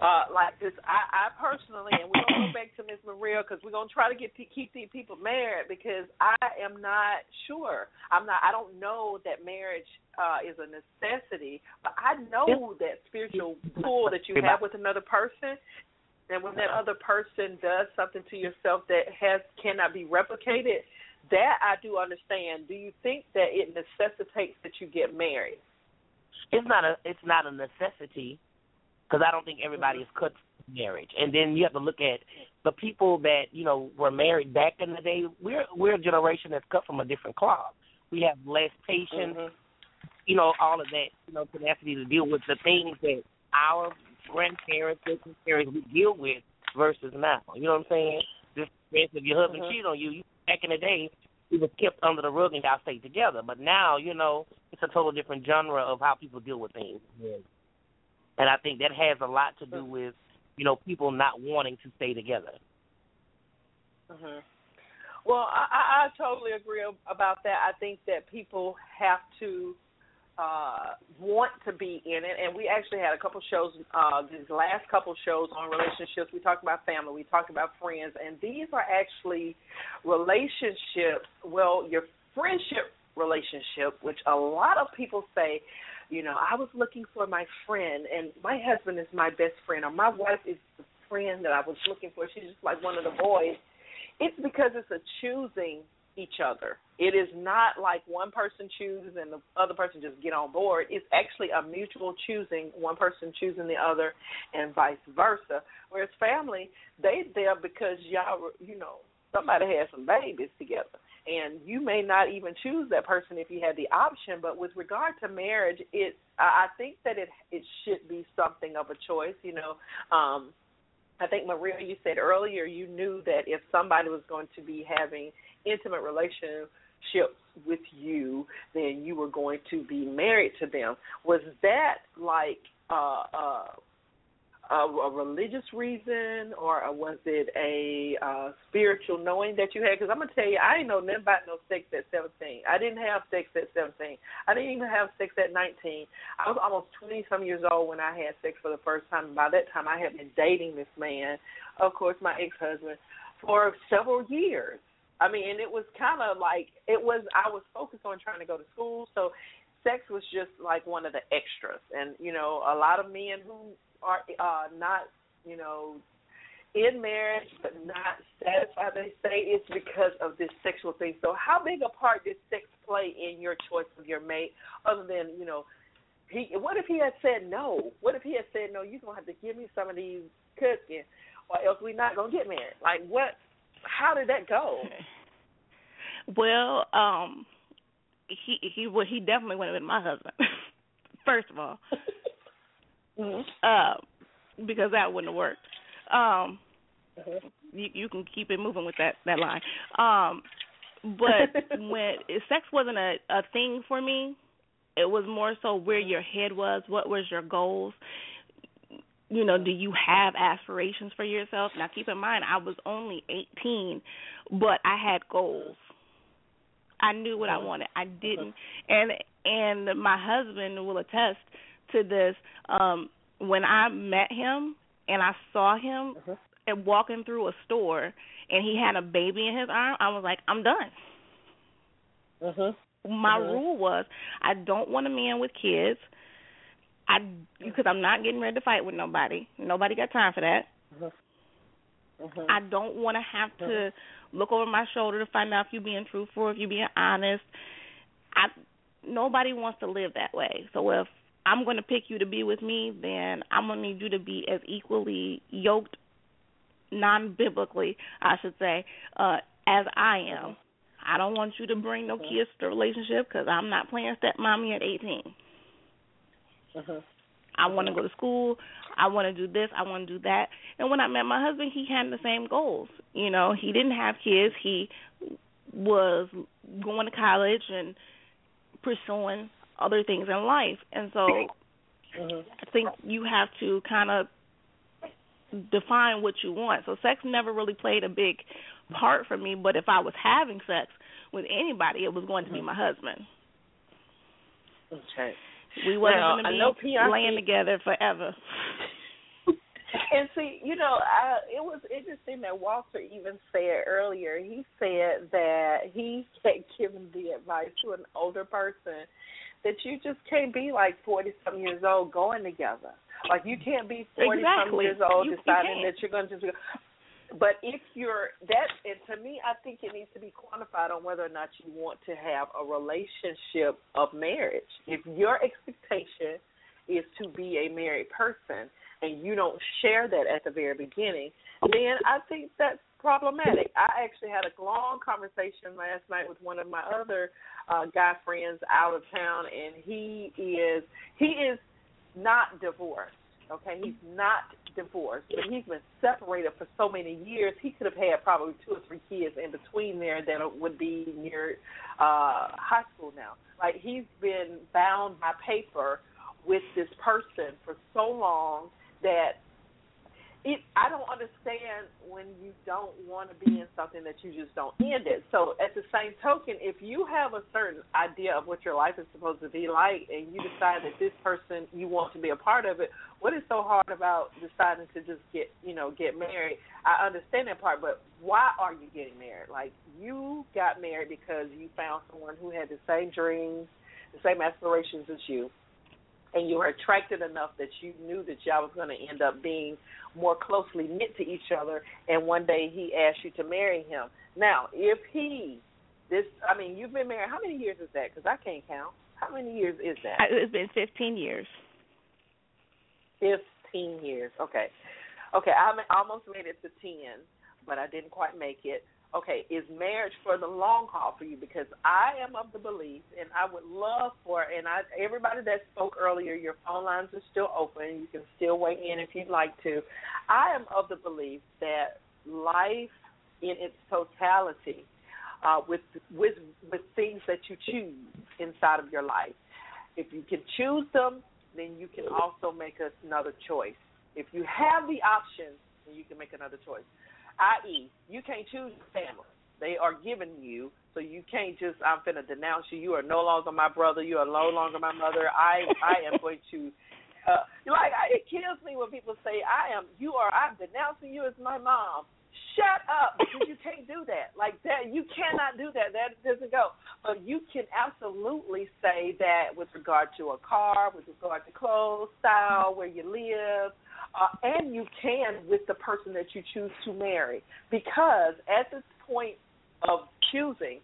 uh, like this, I, I personally, and we're gonna go back to Miss Maria because we're gonna try to get keep these people married because I am not sure. I'm not. I don't know that marriage uh, is a necessity, but I know that spiritual pull that you have with another person, and when that other person does something to yourself that has cannot be replicated, that I do understand. Do you think that it necessitates that you get married? It's not a. It's not a necessity because I don't think everybody is cut for marriage. And then you have to look at the people that you know were married back in the day. We're we're a generation that's cut from a different cloth. We have less patience, mm-hmm. you know, all of that, you know, tenacity to deal with the things that our grandparents and parents we deal with versus now. You know what I'm saying? Just if your husband mm-hmm. cheated on you, you back in the day it was kept under the rug and y'all stayed together. But now, you know, it's a total different genre of how people deal with things. Yeah. And I think that has a lot to do with, you know, people not wanting to stay together. Mhm. Well, I, I totally agree about that. I think that people have to uh want to be in it and we actually had a couple shows uh these last couple shows on relationships we talked about family we talked about friends and these are actually relationships well your friendship relationship which a lot of people say you know, I was looking for my friend, and my husband is my best friend, or my wife is the friend that I was looking for. She's just like one of the boys. It's because it's a choosing each other. It is not like one person chooses and the other person just get on board. It's actually a mutual choosing, one person choosing the other, and vice versa. Whereas family, they there because y'all, you know, somebody had some babies together and you may not even choose that person if you had the option but with regard to marriage it i think that it it should be something of a choice you know. Um i think maria you said earlier you knew that if somebody was going to be having intimate relationships with you then you were going to be married to them. Was that like uh uh a, a religious reason, or was it a uh, spiritual knowing that you had? Because I'm gonna tell you, I ain't know nothing about no sex at 17. I didn't have sex at 17. I didn't even have sex at 19. I was almost 20 some years old when I had sex for the first time. And By that time, I had been dating this man, of course, my ex-husband, for several years. I mean, and it was kind of like it was. I was focused on trying to go to school, so sex was just like one of the extras. And you know, a lot of men who are uh not you know in marriage but not satisfied they say it's because of this sexual thing. So how big a part did sex play in your choice of your mate other than you know he what if he had said no? What if he had said no you're gonna have to give me some of these cooking or else we're not gonna get married. Like what how did that go? Well um he he well he definitely would have been my husband first of all mm-hmm. uh, because that wouldn't have worked. Um, uh-huh. you, you can keep it moving with that that line. Um, but when sex wasn't a a thing for me, it was more so where your head was. What was your goals? You know, do you have aspirations for yourself? Now, keep in mind, I was only 18, but I had goals. I knew what I Uh-huh. wanted. I didn't, and and my husband will attest to this. Um, when I met him and I saw him Uh-huh. and walking through a store and he had a baby in his arm, I was like, I'm done. uh-huh. My Mhm. rule was I don't want a man with kids. I because I'm not getting ready to fight with nobody. Nobody got time for that. Uh-huh. Uh-huh. I don't want to have to look over my shoulder to find out if you're being truthful, if you're being honest. I nobody wants to live that way. So if I'm going to pick you to be with me, then I'm going to need you to be as equally yoked, non-biblically, I should say, uh, as I am. I don't want you to bring no kids to the relationship because I'm not playing stepmommy at 18. Uh-huh. I want to go to school. I want to do this. I want to do that. And when I met my husband, he had the same goals. You know, he didn't have kids. He was going to college and pursuing other things in life. And so Uh-huh. I think you have to kind of define what you want. So sex never really played a big part for me, but if I was having sex with anybody, it was going to be my husband. Okay. We wasn't Now, going to I be know Beyonce- laying together forever. And see, you know, I, it was interesting that Walter even said earlier. He said that he had given the advice to an older person that you just can't be like forty some years old going together. Like you can't be forty some Exactly. years old You- you deciding can't. that you're going to just. But if you're that, and to me, I think it needs to be quantified on whether or not you want to have a relationship of marriage. If your expectation is to be a married person and you don't share that at the very beginning, then I think that's problematic. I actually had a long conversation last night with one of my other uh guy friends out of town and he is he is not divorced. Okay, he's not divorced, but he's been separated for so many years. He could have had probably two or three kids in between there that would be near uh high school now. Like he's been bound by paper with this person for so long that it I don't understand when you don't want to be in something that you just don't end it. So at the same token, if you have a certain idea of what your life is supposed to be like and you decide that this person you want to be a part of it, what is so hard about deciding to just get you know, get married? I understand that part, but why are you getting married? Like you got married because you found someone who had the same dreams, the same aspirations as you and you were attracted enough that you knew that y'all was going to end up being more closely knit to each other and one day he asked you to marry him. Now if he this i mean you've been married how many years is that? Because i can't count. How many years is that? Uh, it's been 15 years. fifteen years. Okay. Okay i almost made it to ten but i didn't quite make it okay, is marriage for the long haul for you? Because I am of the belief, and I would love for, and I everybody that spoke earlier, your phone lines are still open. You can still weigh in if you'd like to. I am of the belief that life in its totality, uh, with with with things that you choose inside of your life, if you can choose them, then you can also make another choice. If you have the option, then you can make another choice. I.e., you can't choose family. They are given you, so you can't just I'm gonna denounce you. You are no longer my brother. You are no longer my mother. I I am going to uh like I, it kills me when people say I am you are I'm denouncing you as my mom. Shut up because you can't do that. Like that you cannot do that. That doesn't go. But you can absolutely say that with regard to a car, with regard to clothes, style, where you live, uh, and you can with the person that you choose to marry. Because at this point of choosing,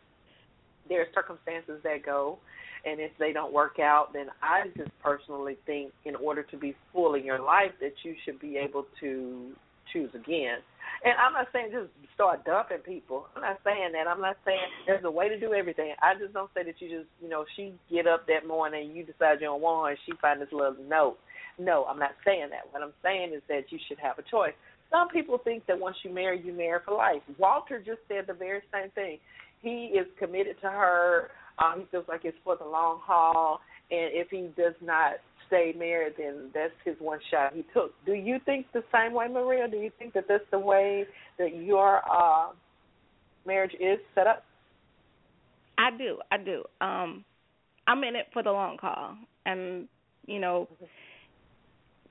there are circumstances that go, and if they don't work out, then I just personally think in order to be full in your life that you should be able to choose again. And I'm not saying just start dumping people. I'm not saying that. I'm not saying there's a way to do everything. I just don't say that you just, you know, she get up that morning you decide you don't want her and she find this little note. No, I'm not saying that. What I'm saying is that you should have a choice. Some people think that once you marry, you marry for life. Walter just said the very same thing. He is committed to her. Um, he feels like it's for the long haul, and if he does not stay married, then that's his one shot he took. Do you think the same way, Maria? Do you think that that's the way that your uh, marriage is set up? I do. I do. Um, I'm in it for the long haul, and you know.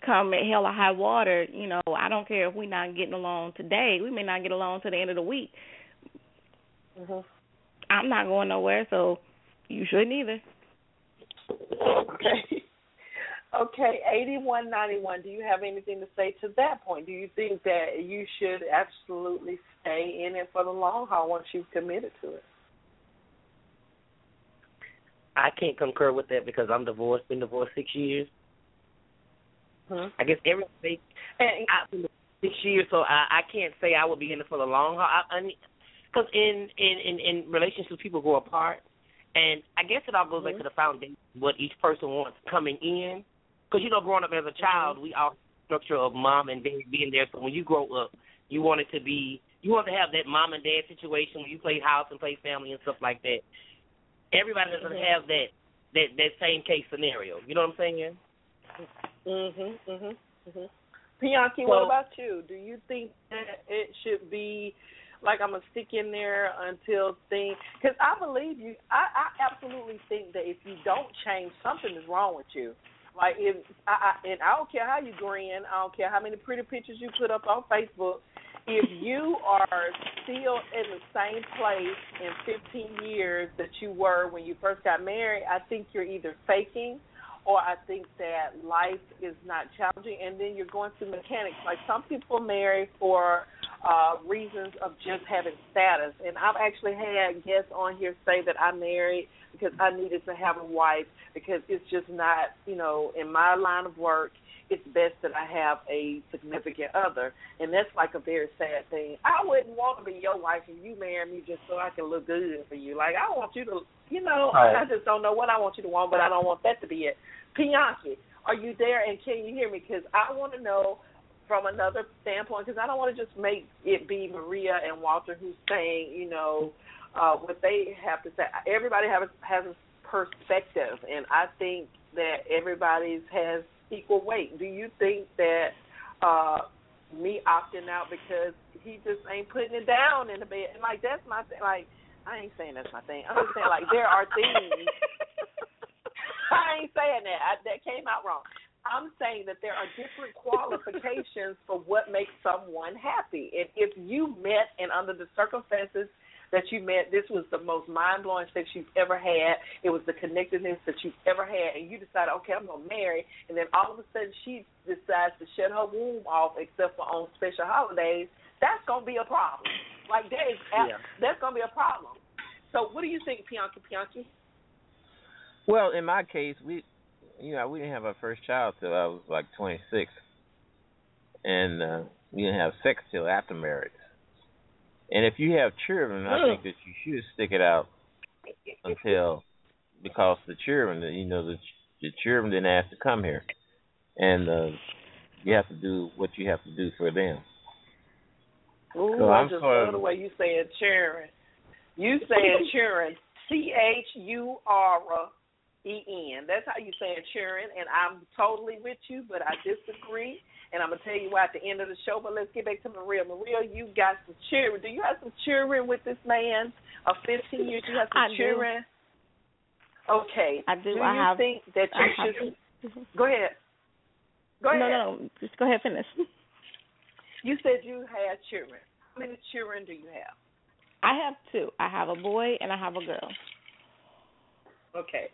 Come at hell or high water, you know, I don't care if we're not getting along today. We may not get along to the end of the week. Mm-hmm. I'm not going nowhere, so you shouldn't either. Okay. Okay, eighty-one ninety-one. Do you have anything to say to that point? Do you think that you should absolutely stay in it for the long haul once you've committed to it? I can't concur with that because I'm divorced. Been divorced six years. Hmm. I guess everybody. And I've six years, so I, I can't say I would be in it for the long haul. I, I because in, in in in relationships, people go apart, and I guess it all goes mm-hmm. back to the foundation, what each person wants coming in. Because you know, growing up as a child, mm-hmm. we all structure of mom and dad being there. So when you grow up, you want it to be, you want to have that mom and dad situation where you play house and play family and stuff like that. Everybody doesn't mm-hmm. have that that that same case scenario. You know what I'm saying? Mhm, mhm, mhm. Bianchi, so, what about you? Do you think that it should be like I'm gonna stick in there until things? Because I believe you. I, I absolutely think that if you don't change, something is wrong with you. Like if I, I and I don't care how you grin, I don't care how many pretty pictures you put up on Facebook. If you are still in the same place in 15 years that you were when you first got married, I think you're either faking or I think that life is not challenging, and then you're going through mechanics. Like some people marry for uh reasons of just having status, and I've actually had guests on here say that I married because I needed to have a wife because it's just not, you know, in my line of work. It's best that I have a significant other, and that's like a very sad thing. I wouldn't want to be your wife and you marry me just so I can look good for you. Like I want you to, you know, right. I just don't know what I want you to want, but I don't want that to be it. Bianchi, are you there and can you hear me? Because I want to know from another standpoint, because I don't want to just make it be Maria and Walter who's saying, you know, uh, what they have to say. Everybody has has a perspective, and I think that everybody's has equal weight. Do you think that uh, me opting out because he just ain't putting it down in the bed? And like that's my thing. Like I ain't saying that's my thing. I'm just saying like there are things I ain't saying that. I, that came out wrong. I'm saying that there are different qualifications for what makes someone happy. And if you met and under the circumstances that you met, this was the most mind blowing sex you've ever had. It was the connectedness that you've ever had, and you decided, okay, I'm gonna marry, and then all of a sudden she decides to shut her womb off, except for on special holidays. That's gonna be a problem. Like that is, yeah. that's gonna be a problem. So, what do you think, Bianchi Bianchi? Well, in my case, we, you know, we didn't have our first child till I was like 26, and uh, we didn't have sex till after marriage. And if you have children, I think that you should stick it out until because the children, you know, the the children didn't ask to come here, and uh, you have to do what you have to do for them. Ooh, so I I'm just love the way you say it, children. You say it, children. C H U R E N. That's how you say it, Sharon. And I'm totally with you, but I disagree. and I'm gonna tell you why at the end of the show. But let's get back to Maria. Maria, you got some children. Do you have some children with this man of 15 years? You have some I children. Do. Okay. I do. Do I you have. think that you I have, should? Go ahead. Go ahead. No, no, no. Just go ahead, finish. You said you had children. How many children do you have? I have two. I have a boy and I have a girl. Okay.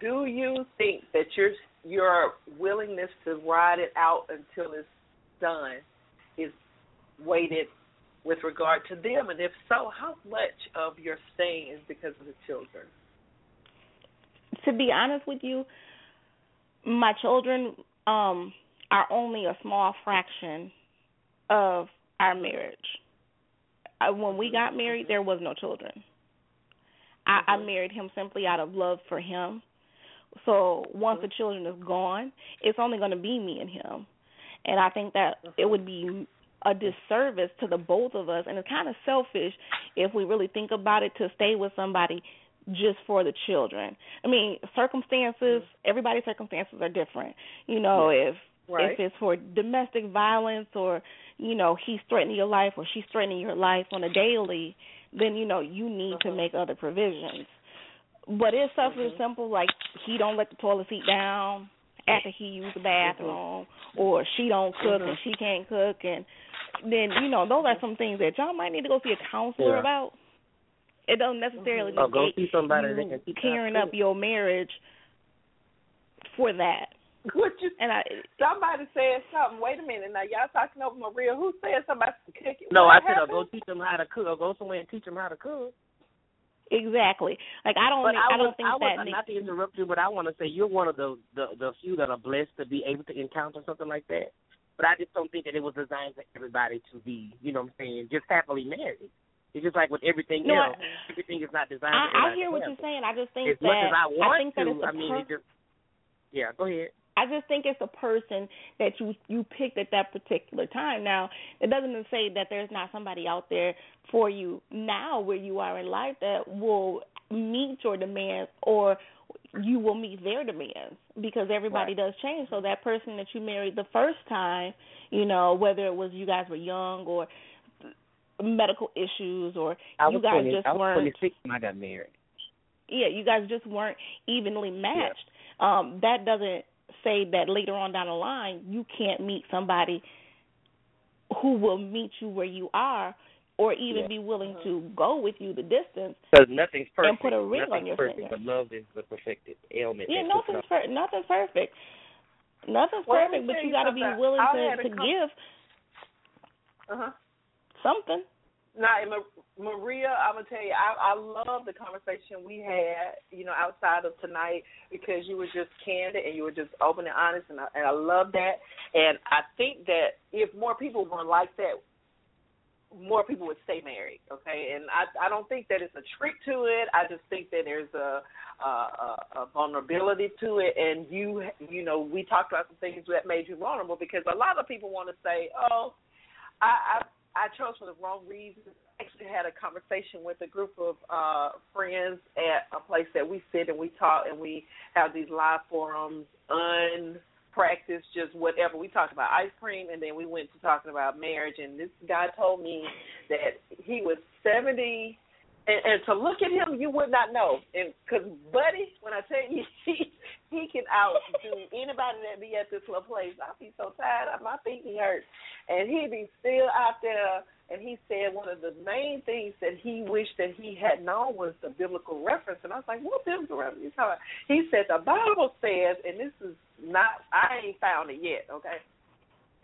Do you think that your your willingness to ride it out until it's done is weighted with regard to them? And if so, how much of your staying is because of the children? To be honest with you, my children um are only a small fraction of our marriage. Uh, when we got married, there was no children. I, I married him simply out of love for him. So once the mm-hmm. children is gone, it's only going to be me and him. And I think that mm-hmm. it would be a disservice to the both of us, and it's kind of selfish if we really think about it to stay with somebody just for the children. I mean, circumstances, mm-hmm. everybody's circumstances are different. You know, if Right. if it's for domestic violence or you know he's threatening your life or she's threatening your life on a daily, then you know you need to uh-huh. make other provisions. But it's something mm-hmm. simple like he don't let the toilet seat down after he used the bathroom, mm-hmm. or she don't cook and mm-hmm. she can't cook, and then you know those are some things that y'all might need to go see a counselor Yeah. about. It don't necessarily Or go see somebody you that can teach tearing up your marriage for that. What you? And I Somebody said something. Wait a minute. Now y'all talking over Maria. Who said something about cooking? No, I What said uh, happened? go teach them how to cook, or go somewhere and teach them how to cook. Exactly like I don't But I, I don't was, think I was, that not to interrupt you, but I want to say you're one of the, the the few that are blessed to be able to encounter something like that. But I just don't think that it was designed for everybody to be, you know what I'm saying, just happily married. It's just like with everything No, else, everything is not designed for I, I hear what you're saying. I just think As that much as I want think that to, it's a I mean, per- it just yeah. Go ahead. I just think it's the person that you you picked at that particular time. Now, it doesn't say that there's not somebody out there for you now where you are in life that will meet your demands or you will meet their demands because everybody does change. So that person that you married the first time, you know, whether it was you guys were young or medical issues or you guys 20, just I was weren't 26 when I got married. yeah, you guys just weren't evenly matched. Um, that doesn't say that later on down the line you can't meet somebody who will meet you where you are or even Yeah. be willing to go with you the distance. Because nothing's perfect. And put a ring on nothing's your perfect, finger. But love is the perfected ailment. Yeah, nothing's us- per- nothing's perfect. Nothing's Well, perfect, but you you got to be willing I to to com- give Uh huh. something. Now, Maria, I'm gonna tell you, I, I love the conversation we had, you know, outside of tonight because you were just candid and you were just open and honest, and I, and I love that. And I think that if more people were like that, more people would stay married. Okay, and I I don't think that it's a trick to it. I just think that there's a a, a, a vulnerability to it, and you you know we talked about some things that made you vulnerable because a lot of people want to say, oh, I. I chose for the wrong reasons. I actually had a conversation with a group of uh friends at a place that we sit and we talk and we have these live forums, unpracticed, just whatever. We talked about ice cream and then we went to talking about marriage and this guy told me that he was 70 and, and to look at him you would not know. And cuz buddy, when I tell you he he can outdo anybody that be at this little place. I be so tired, my feet hurt and he be still out there and he said one of the main things that he wished that he had known was the biblical reference and I was like, What biblical reference you talking about? He said the Bible says and this is not I ain't found it yet, okay?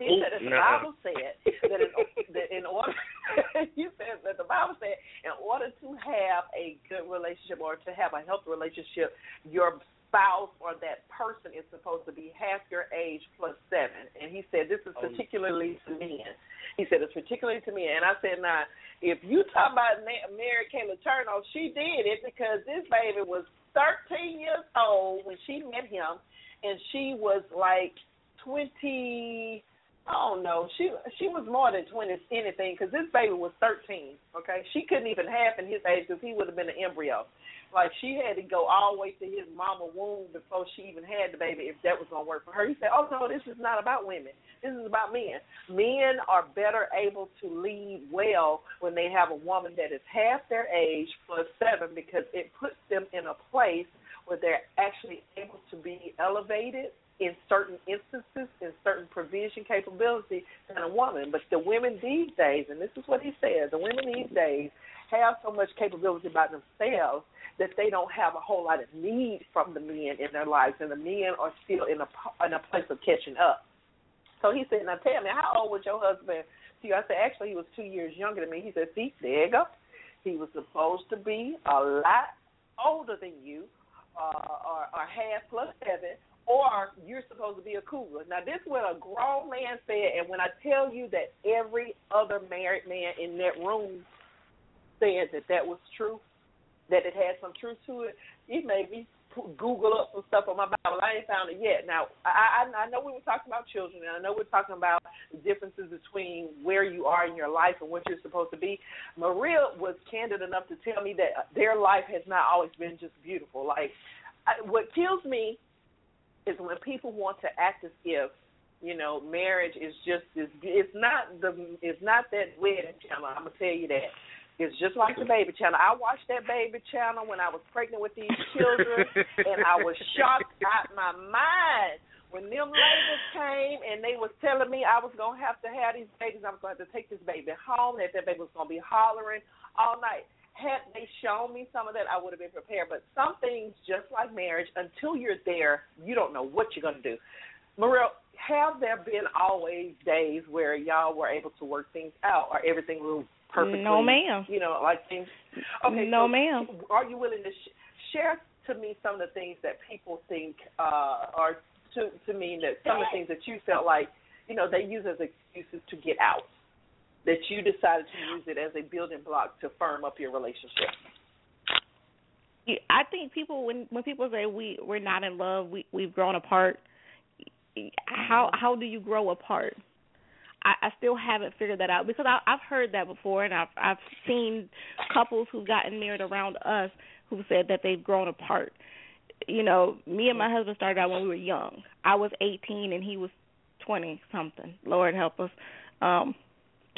He said that the. Bible said that in, that in order he said that the Bible said in order to have a good relationship or to have a healthy relationship, your spouse or that person is supposed to be half your age plus seven. And he said this is Oh. particularly to men. He said it's particularly to men. And I said, now, if you talk about Mary Kay Letourneau, she did it because this baby was 13 years old when she met him, and she was like 20. I don't know. She she was more than twenty anything because this baby was thirteen. Okay, she couldn't even have in his age because he would have been an embryo. Like she had to go all the way to his mama womb before she even had the baby if that was gonna work for her. He said, Oh no, this is not about women. This is about men. Men are better able to lead well when they have a woman that is half their age plus seven because it puts them in a place where they're actually able to be elevated in certain instances, in certain provision capability than a woman. But the women these days, and this is what he says, the women these days have so much capability about themselves that they don't have a whole lot of need from the men in their lives, and the men are still in a in a place of catching up. So he said, "Now tell me, how old was your husband?" See, I said, "Actually, he was two years younger than me." He said, "See, there you go. He was supposed to be a lot older than you, uh, or, or half plus seven, or you're supposed to be a cougar. Now, this is what a grown man said, and when I tell you that every other married man in that room said that that was true, that it had some truth to it, it made me Google up some stuff on my Bible. I ain't found it yet. Now, I, I, know we were talking about children, and I know we're talking about the differences between where you are in your life and what you're supposed to be. Maria was candid enough to tell me that their life has not always been just beautiful. Like, I, what kills me is when people want to act as if you know marriage is just this. It's not the. It's not that wedding channel. I'm gonna tell you that. It's just like the baby channel. I watched that baby channel when I was pregnant with these children, and I was shocked out my mind when them labels came and they was telling me I was gonna have to have these babies. I was going to have to take this baby home. That that baby was gonna be hollering all night had they shown me some of that, I would have been prepared. But some things, just like marriage, until you're there, you don't know what you're going to do. Maria, have there been always days where y'all were able to work things out, or everything was perfectly? No, ma'am. You know, like things. Okay, no, so ma'am. Are you willing to sh- share to me some of the things that people think, uh, or to to mean that some of the things that you felt like, you know, they use as excuses to get out? that you decided to use it as a building block to firm up your relationship? I think people when when people say we we're not in love, we we've grown apart. How how do you grow apart? I, I still haven't figured that out because I, I've heard that before, and I've I've seen couples who've gotten married around us who said that they've grown apart. You know, me and my husband started out when we were young. I was 18 and he was 20 something. Lord help us. Um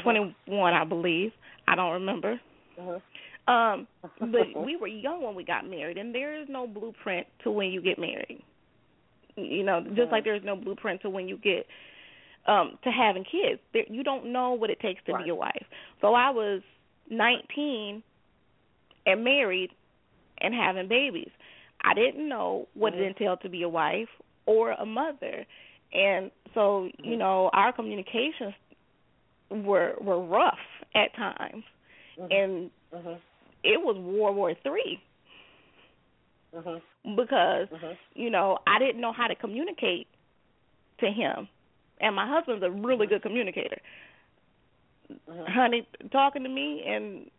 21, I believe. I don't remember. Uh-huh. Um, but we were young when we got married, and there is no blueprint to when you get married. You know, just uh-huh. like there's no blueprint to when you get um to having kids. There, you don't know what it takes to right. be a wife. So I was 19 and married and having babies. I didn't know what mm-hmm. it entailed to be a wife or a mother. And so, you mm-hmm. know, our communications were were rough at times, mm-hmm. and mm-hmm. it was World War 3 mm-hmm. because mm-hmm. you know I didn't know how to communicate to him, and my husband's a really good communicator. Mm-hmm. Honey, talking to me and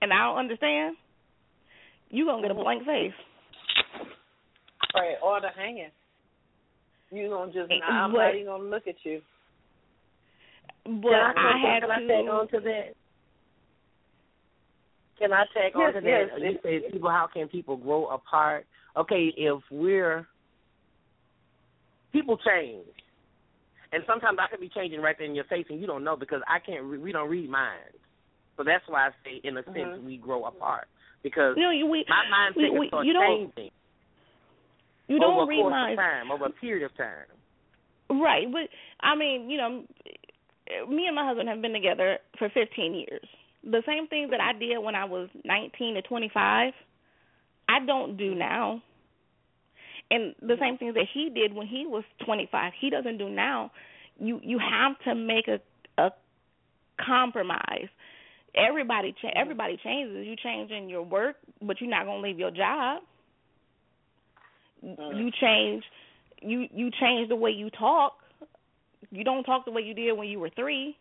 and I don't understand, you gonna get a Mm-hmm. blank face. Right, or the hanging. You gonna just But- I'm not even gonna look at you. But can I, I had can I to. tag on to that? Can I tag Yes, on to yes, that? You say people, how can people grow apart? Okay, if we're people change, and sometimes I could be changing right there in your face, and you don't know because I can't. Re- we don't read minds, so that's why I say, in a sense, Mhm. we grow apart because you know, we, my mindset we, we, starts you don't, changing you over don't a read minds. time, over a period of time. Right, but I mean, you know, me and my husband have been together for 15 years. The same things that I did when I was 19 to 25, I don't do now. And the same things that he did when he was 25, he doesn't do now. You you have to make a a compromise. Everybody cha- everybody changes. You change in your work, but you're not going to leave your job. You change you you change the way you talk. You don't talk the way you did when you were 3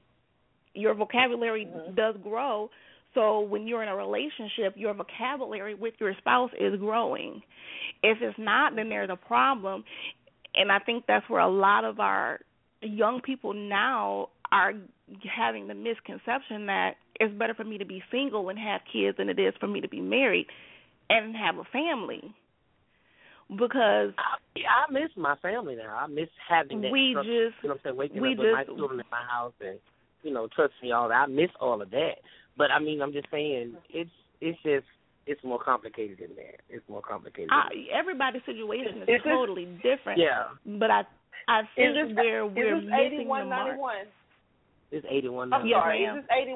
your vocabulary Mhm. does grow. So when you're in a relationship, your vocabulary with your spouse is growing. If it's not, then there's a problem. And I think that's where a lot of our young people now are having the misconception that it's better for me to be single and have kids than it is for me to be married. and have a family because I, I miss my family now. I miss having that. we structure, just you know what I'm saying, waking we up with my just- children in my house and you know trust me all that. I miss all of that. But I mean, I'm just saying it's it's just it's more complicated than that. It's more complicated. I, everybody's situation is, Is this- totally different. yeah, But I I think Is this, where is we're this missing the mark. 91? it's 81 I'm now. Yes, sorry. Is this 80?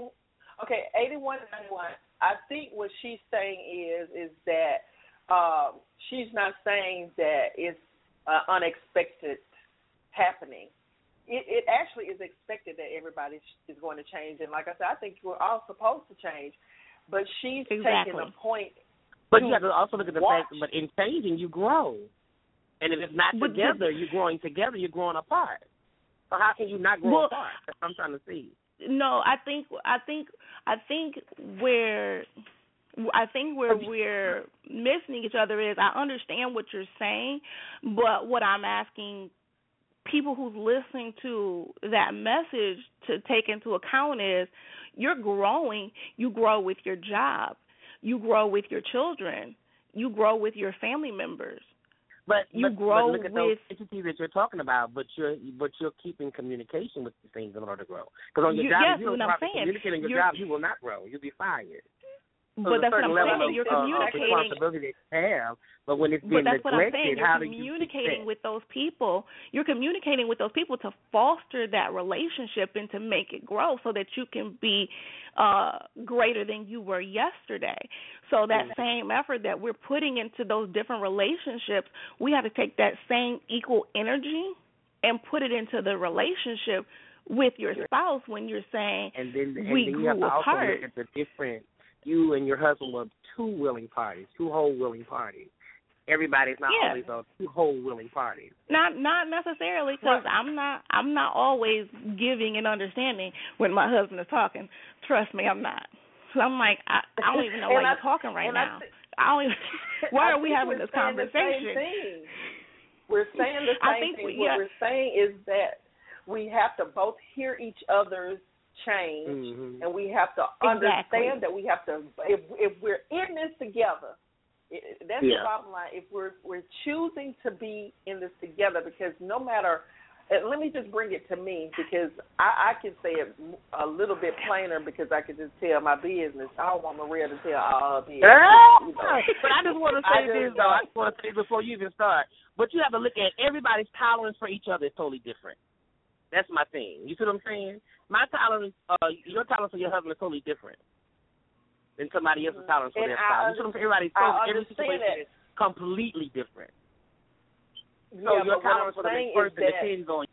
Okay, 81, 91. I think what she's saying is is that um, she's not saying that it's uh, unexpected happening. It, it actually is expected that everybody is going to change, and like I said, I think we're all supposed to change. But she's Exactly. taking a point. But you have to also look at the Watch. fact. But in changing, you grow. And if it's not But- together, you're growing together. You're growing apart. So how can you not grow Well- apart? That's what I'm trying to see. No, I think I think I think where I think where we're missing each other is I understand what you're saying, but what I'm asking people who's listening to that message to take into account is you're growing, you grow with your job, you grow with your children, you grow with your family members. But You but, grow but look at with- those entities that you're talking about. But you're but you're keeping communication with these things in order to grow. Because on your You- job, yes, you don't I'm saying. communicate on your You're- job, you will not grow. You'll be fired. But that's what I'm saying. of, You're uh, communicating responsibility that you have. But when it's But being that's what I'm saying. You're how do you communicating with those people. You're communicating with those people to foster that relationship and to make it grow so that you can be uh greater than you were yesterday. So that Mhm. same effort that we're putting into those different relationships, we have to take that same equal energy and put it into the relationship with your spouse when you're saying and then and we then you grew have to also apart. look at the different. You and your husband were two willing parties, two whole willing parties. Everybody's not Yeah. always on two whole willing parties. Not not necessarily because I'm not I'm not always giving and understanding when my husband is talking. Trust me, I'm not. So I'm like I, I don't even know why I- you're talking right and I now. I don't even. Why I are we having this saying the same conversation? We're saying the I same think thing. we- what we're saying is that we have to both hear each other's change, Mhm. and we have to Exactly. understand that we have to. If if we're in this together, it, that's Yeah. the bottom line. If we're we're choosing to be in this together, because no matter. And let me just bring it to me because I, I can say it a little bit plainer because I can just tell my business. I don't want Maria to tell all of business. you know. But I just want to I say just this though. I just want to say before you even start. But you have to look at everybody's tolerance for each other is totally different. That's my thing. You see what I'm saying? My tolerance, uh, your tolerance for your husband is totally different than somebody else's tolerance for And their spouse. You see what I'm saying? Everybody's every situation that. is completely different. So yeah, your tolerance for the next person that depends on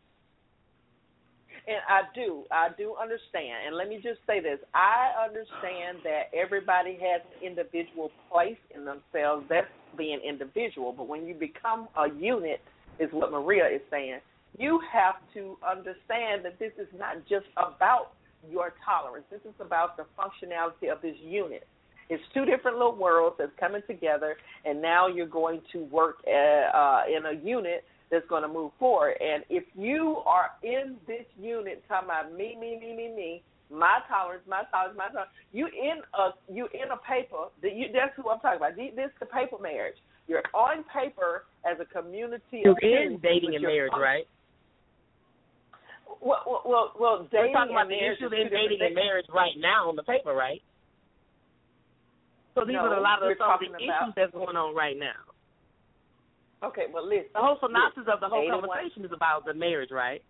And I do, I do understand. And let me just say this: I understand that everybody has an individual place in themselves. That's being individual. But when you become a unit, is what Maria is saying. You have to understand that this is not just about your tolerance. This is about the functionality of this unit. It's two different little worlds that's coming together, and now you're going to work uh, uh, in a unit that's going to move forward. And if you are in this unit talking about me, me, me, me, me, my tolerance, my tolerance, my tolerance, you in a you in a paper that you that's who I'm talking about. This is the paper marriage. You're on paper as a community. You're in dating and marriage, fun- right? Well, well, well, We're talking about the marriage issues is in dating and marriage right now on the paper, right? So these No, are a lot of we're some of the talking issues about- that's going on right now. Okay, well, listen. The whole synopsis of the whole one- conversation is about the marriage, right?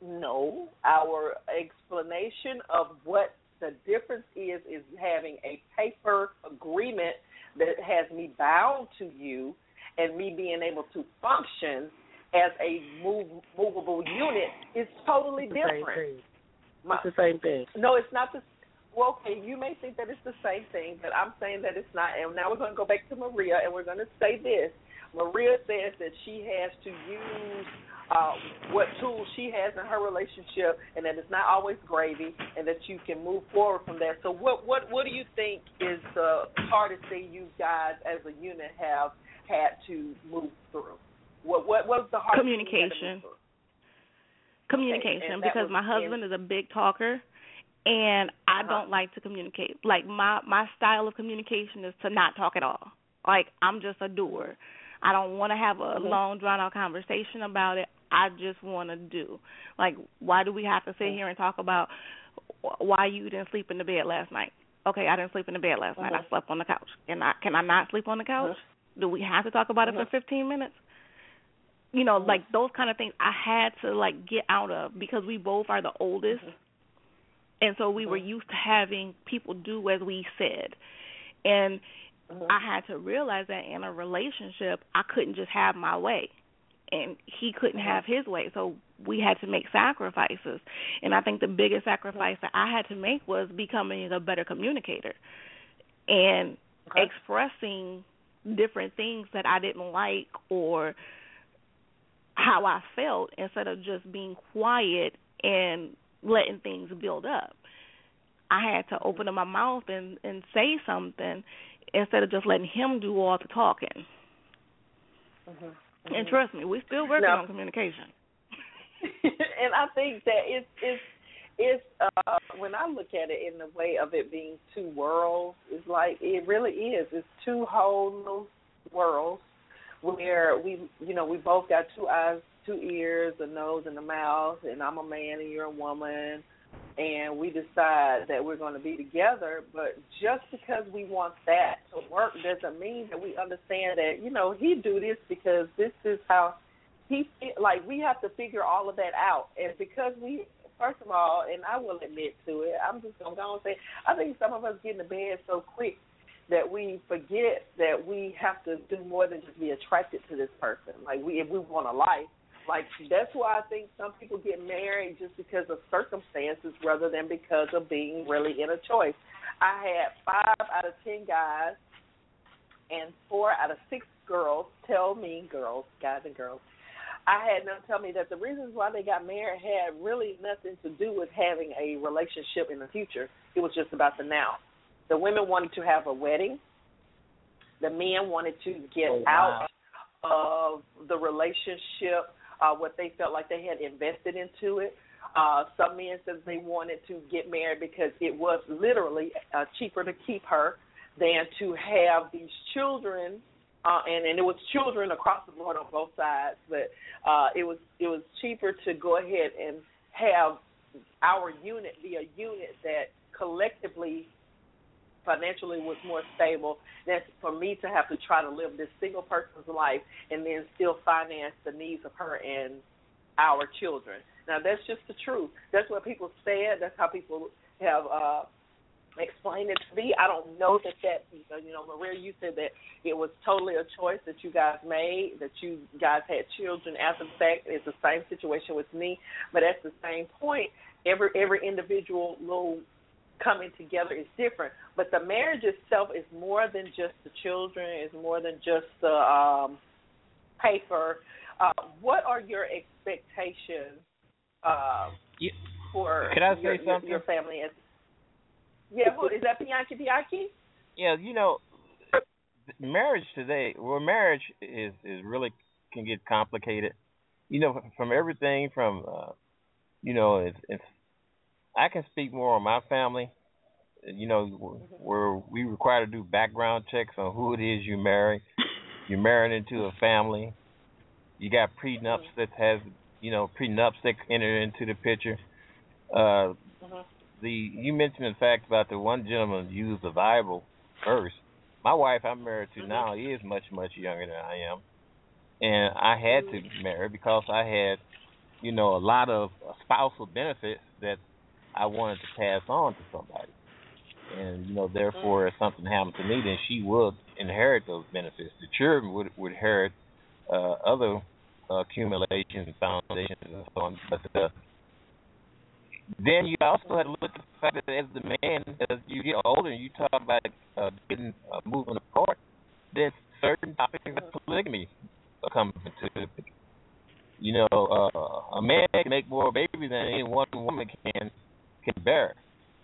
No, our explanation of what the difference is is having a paper agreement that has me bound to you and me being able to function as a move, movable unit is totally It's different. My- It's the same thing. no, it's not the. Well, okay, you may think that it's the same thing, but I'm saying that it's not. And now we're going to go back to Maria, and we're going to say this. Maria says that she has to use uh, what tools she has in her relationship, and that it's not always gravy, and that you can move forward from there. So, what what what do you think is the hardest thing you guys as a unit have had to move through? What what was the hardest thing you had to move Communication. Communication and that because was my husband is a big talker and I Uh-huh. don't like to communicate. Like my my style of communication is to not talk at all. Like I'm just a doer. I don't want to have a Mhm. long drawn out conversation about it. I just want to do. Like why do we have to sit Mhm. here and talk about why you didn't sleep in the bed last night? Okay, I didn't sleep in the bed last night. I Mhm. slept on the couch. Can I can I not sleep on the couch? Mhm. Do we have to talk about it for 15 minutes? You know, Mhm. like those kind of things I had to like get out of because we both are the oldest. Mhm. And so we were Mhm. used to having people do as we said. And Mhm. I had to realize that in a relationship, I couldn't just have my way. And he couldn't Mhm. have his way. So we had to make sacrifices. And I think the biggest sacrifice that I had to make was becoming a better communicator and Okay. expressing different things that I didn't like or how I felt instead of just being quiet and letting things build up. I had to open up my mouth and and say something instead of just letting him do all the talking. Mhm. And Mhm. trust me, we're still working on communication. and I think that it's it's it's uh when I look at it in the way of it being two worlds, it's like it really is. It's two whole new worlds where we you know, we both got two eyes, two ears, a nose and a mouth and I'm a man and you're a woman and we decide that we're going to be together, but just because we want that to work doesn't mean that we understand that, you know, he do this because this is how he like we have to figure all of that out. And because we first of all and i will admit to it i'm just going to go and say i think some of us get into bed so quick that we forget that we have to do more than just be attracted to this person like we if we want a life like that's why i think some people get married just because of circumstances rather than because of being really in a choice i had five out of ten guys and four out of six girls tell me girls guys and girls I had them tell me that the reasons why they got married had really nothing to do with having a relationship in the future. It was just about the now. The women wanted to have a wedding. The men wanted to get Oh, wow. out of the relationship uh, what they felt like they had invested into it. Uh, some men said they wanted to get married because it was literally uh, cheaper to keep her than to have these children uh, and and it was children across the board on both sides, but uh, it was it was cheaper to go ahead and have our unit be a unit that collectively financially was more stable than for me to have to try to live this single person's life and then still finance the needs of her and our children. Now that's just the truth. That's what people said. That's how people have uh explained it to me. I don't know that that you know, Maria, you said that it was totally a choice that you guys made, that you guys had children after the fact. It's the same situation with me, but at the same point, every every individual little coming together is different. But the marriage itself is more than just the children. It's more than just the um, paper. Uh, what are your expectations uh, for Can I your, say your, something? your family? As, yeah, who, is that Bianchi Bianchi? Yeah, you know, marriage today. Well, marriage is is really can get complicated. You know, from everything from, uh, you know, it's, it's. I can speak more on my family. You know, where we require to do background checks on who it is you marry. You're married into a family. You got prenups that has, you know, prenups that enter into the picture. Uh, Mhm. the you mentioned the fact about the one gentleman used the Bible first. My wife I'm married to now is much much younger than I am, and I had to marry because I had, you know, a lot of spousal benefits that I wanted to pass on to somebody, and you know, therefore, if something happened to me, then she would inherit those benefits. The children would would inherit uh, other uh, accumulations and foundations and so on, but uh, then you also have to look at the fact that as the man, as you get older, and you talk about uh, getting uh, moving apart. There's certain topics of polygamy come into. You know, uh, a man can make more babies than any one woman can can bear.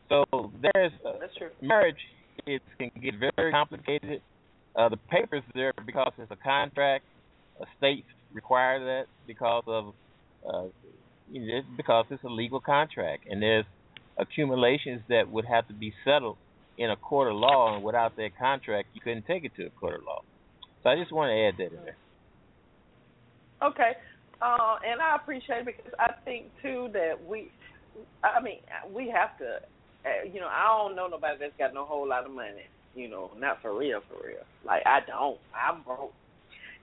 So there's uh, That's true. marriage. It can get very complicated. Uh, the papers there because it's a contract. A state require that because of uh, you know, because it's a legal contract, and there's accumulations that would have to be settled in a court of law, and without that contract, you couldn't take it to a court of law. So I just want to add that in there. Okay, uh, and I appreciate it because I think too that we, I mean, we have to, uh, you know, I don't know nobody that's got no whole lot of money, you know, not for real, for real. Like I don't, I'm broke,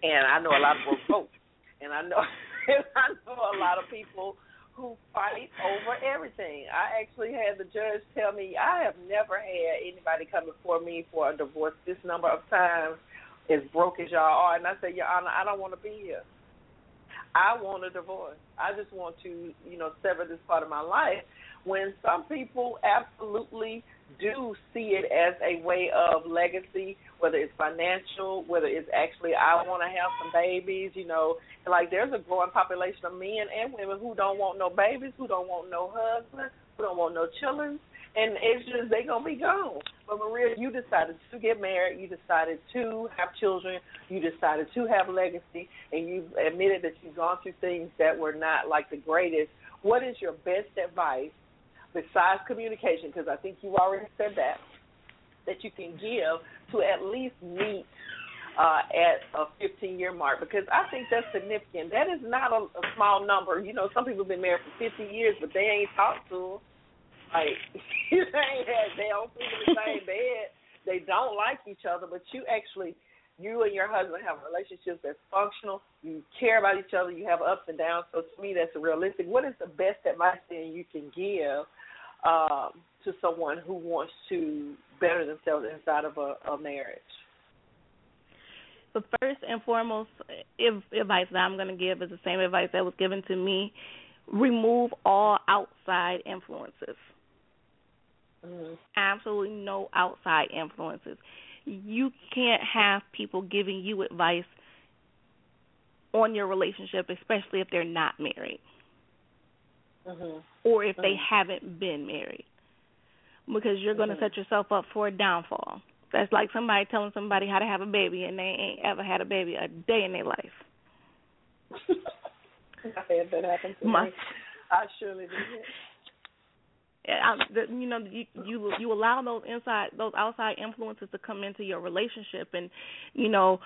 and I know a lot of broke folks, and I know, and I know a lot of people who fight over everything. I actually had the judge tell me I have never had anybody come before me for a divorce this number of times, as broke as y'all are, and I said, Your Honor, I don't want to be here. I want a divorce. I just want to, you know, sever this part of my life. When some people absolutely do see it as a way of legacy, whether it's financial, whether it's actually I want to have some babies, you know, like there's a growing population of men and women who don't want no babies, who don't want no husband, who don't want no children, and it's just they're gonna be gone. But Maria, you decided to get married, you decided to have children, you decided to have a legacy, and you admitted that you've gone through things that were not like the greatest. What is your best advice besides communication? Because I think you already said that that you can give to at least meet uh, at a 15 year mark because I think that's significant. That is not a, a small number. You know, some people have been married for 50 years, but they ain't talked to them. Like they ain't had, they don't sleep in the same bed. They don't like each other, but you actually, you and your husband have a relationship that's functional. You care about each other. You have ups and downs. So to me, that's realistic. What is the best advice then you can give um, to someone who wants to better themselves inside of a, a marriage? The first and foremost if, advice that I'm going to give is the same advice that was given to me. Remove all outside influences. Mm-hmm. Absolutely no outside influences. You can't have people giving you advice on your relationship, especially if they're not married mm-hmm. or if mm-hmm. they haven't been married, because you're going to mm-hmm. set yourself up for a downfall. That's like somebody telling somebody how to have a baby and they ain't ever had a baby a day in their life. I had that happen to My, me. I surely did. I, you know you you you allow those inside those outside influences to come into your relationship. And you know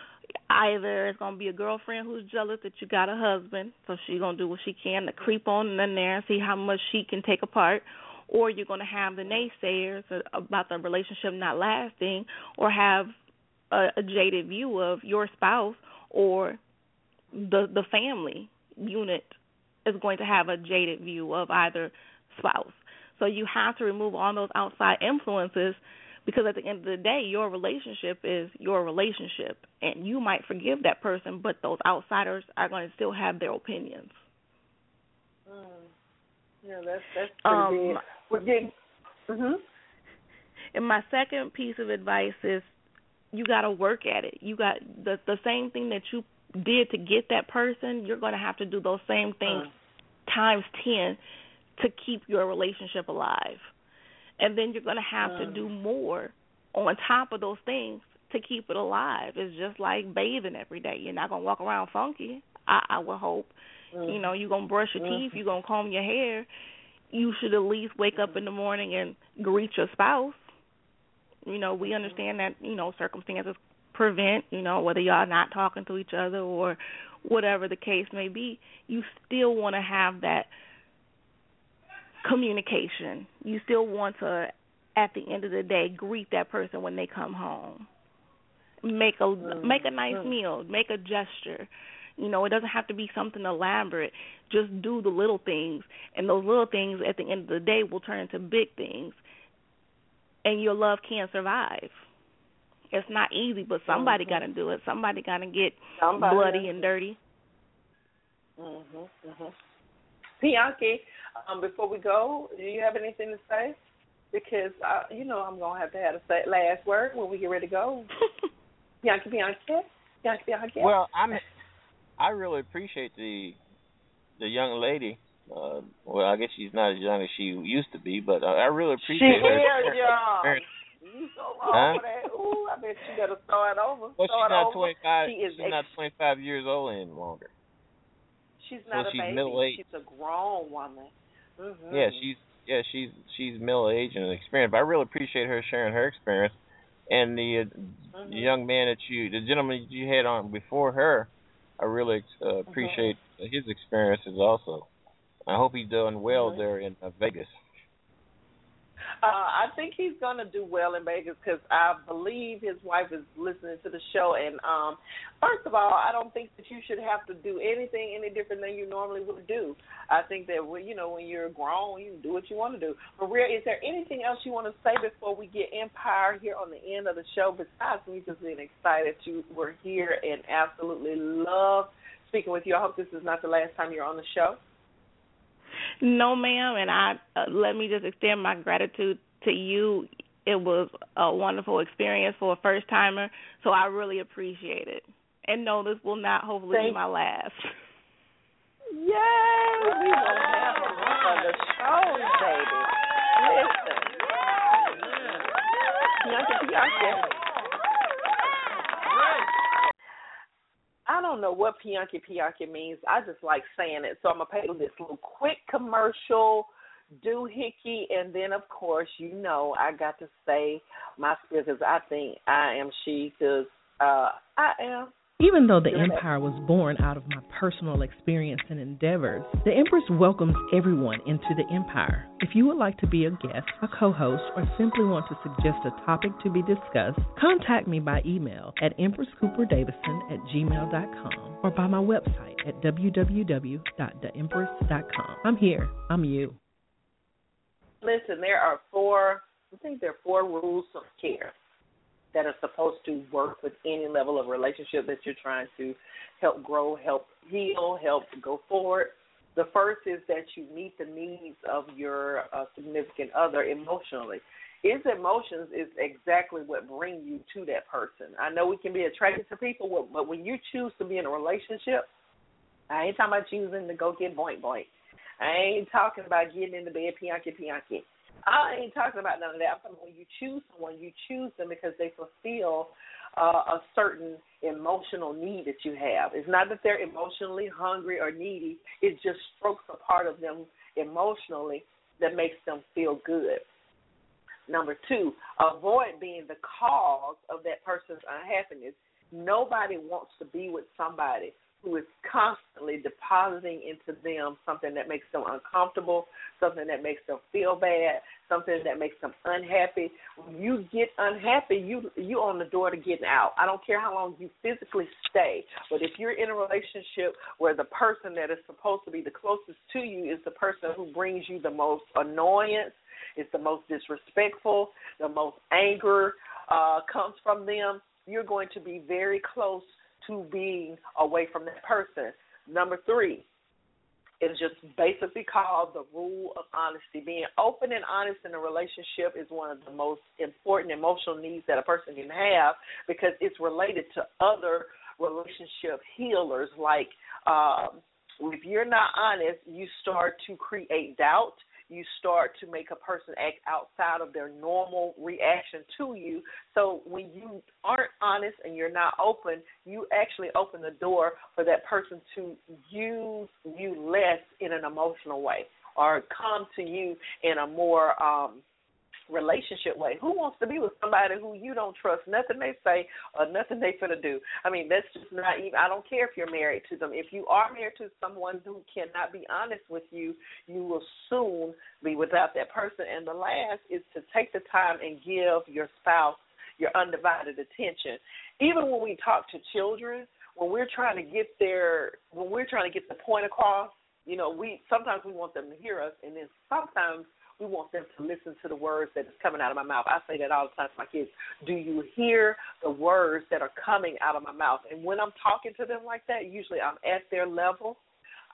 either it's going to be a girlfriend who's jealous that you got a husband so she's going to do what she can to creep on in there and see how much she can take apart. Or you're going to have the naysayers about the relationship not lasting or have a, a jaded view of your spouse or the the family unit is going to have a jaded view of either spouse so you have to remove all those outside influences because at the end of the day, your relationship is your relationship, and you might forgive that person, but those outsiders are going to still have their opinions. Mm. Yeah, that's that's pretty um, big. We're getting. Mhm. And my second piece of advice is, you got to work at it. You got the the same thing that you did to get that person. You're going to have to do those same things mm. times ten to keep your relationship alive. And then you're going to have to do more on top of those things to keep it alive. It's just like bathing every day. You're not going to walk around funky, I, I would hope. Mm. You know, you're going to brush your mm. teeth, you're going to comb your hair. You should at least wake up in the morning and greet your spouse. You know, we understand that, you know, circumstances prevent, you know, whether y'all not talking to each other or whatever the case may be, you still want to have that communication. You still want to, at the end of the day, greet that person when they come home. Make a mm-hmm. make a nice meal. Make a gesture. You know, it doesn't have to be something elaborate. Just do the little things, and those little things at the end of the day will turn into big things, and your love can survive. It's not easy, but somebody mm-hmm. got to do it. Somebody got to get somebody bloody and dirty. Mhm. Mhm. Bianchi, um, before we go, do you have anything to say? Because uh, you know I'm gonna have to have a last word when we get ready to go. Bianchi, Bianchi, Bianchi, Bianchi. Well, I'm. I really appreciate the the young lady. Uh, well, I guess she's not as young as she used to be, but uh, I really appreciate she her. She is young. You so wrong huh? for that. Ooh, I bet she better start over. Well, start she's not over. 25. She is she's ex- not 25 years old any longer. She's not well, a she's baby. Middle-aged. She's a grown woman. Mm-hmm. Yeah, she's yeah, she's she's middle aged and experienced, but I really appreciate her sharing her experience. And the, uh, mm-hmm. young man that you, the gentleman you had on before her, I really uh, Mm-hmm. appreciate his experiences also. I hope he's doing well Mhm. there in uh, Vegas. Uh, I think he's gonna do well in Vegas because I believe his wife is listening to the show. And um, first of all, I don't think that you should have to do anything any different than you normally would do. I think that when you know when you're grown, you do what you want to do. Maria, is there anything else you want to say before we get Empire here on the end of the show? Besides me just being excited you were here and absolutely love speaking with you. I hope this is not the last time you're on the show. No, ma'am, and I uh, let me just extend my gratitude to you. It was a wonderful experience for a first timer, so I really appreciate it. And no, this will not hopefully Thank- be my last. Yay! We want to have a run on the show, baby. Listen. Bianca, Bianca. I don't know what Pianki Pianki means. I just like saying it. So I'm going to pay this little quick commercial doohickey. And then, of course, you know I got to say my because I think I am she because uh, I am. Even though the Empire was born out of my personal experience and endeavors, the Empress welcomes everyone into the Empire. If you would like to be a guest, a co host, or simply want to suggest a topic to be discussed, contact me by email at empresscooperdavison at gmail.com or by my website at www.theempress.com. I'm here. I'm you. Listen, there are four, I think there are four rules of care that are supposed to work with any level of relationship that you're trying to help grow, help heal, help go forward. The first is that you meet the needs of your uh, significant other emotionally. His emotions is exactly what bring you to that person. I know we can be attracted to people, but when you choose to be in a relationship, I ain't talking about choosing to go get boink boink. I ain't talking about getting in the bed pianki pianki. I ain't talking about none of that. I'm talking about when you choose someone, you choose them because they fulfill uh, a certain emotional need that you have. It's not that they're emotionally hungry or needy. It just strokes a part of them emotionally that makes them feel good. Number two, avoid being the cause of that person's unhappiness. Nobody wants to be with somebody who is constantly depositing into them something that makes them uncomfortable, something that makes them feel bad, something that makes them unhappy. When you get unhappy, you you on the door to getting out. I don't care how long you physically stay, but if you're in a relationship where the person that is supposed to be the closest to you is the person who brings you the most annoyance, is the most disrespectful, the most anger uh, comes from them, you're going to be very close to being away from that person. Number three is just basically called the rule of honesty. Being open and honest in a relationship is one of the most important emotional needs that a person can have because it's related to other relationship healers. Like um, if you're not honest, you start to create doubt you start to make a person act outside of their normal reaction to you. So when you aren't honest and you're not open, you actually open the door for that person to use you less in an emotional way or come to you in a more um relationship way. Who wants to be with somebody who you don't trust nothing they say or nothing they finna do? I mean, that's just not even. I don't care if you're married to them. If you are married to someone who cannot be honest with you, you will soon be without that person. And the last is to take the time and give your spouse your undivided attention. Even when we talk to children, when we're trying to get their, when we're trying to get the point across, you know, we sometimes we want them to hear us, and then sometimes we want them to listen to the words that is coming out of my mouth. I say that all the time to my kids. Do you hear the words that are coming out of my mouth? And when I'm talking to them like that, usually I'm at their level.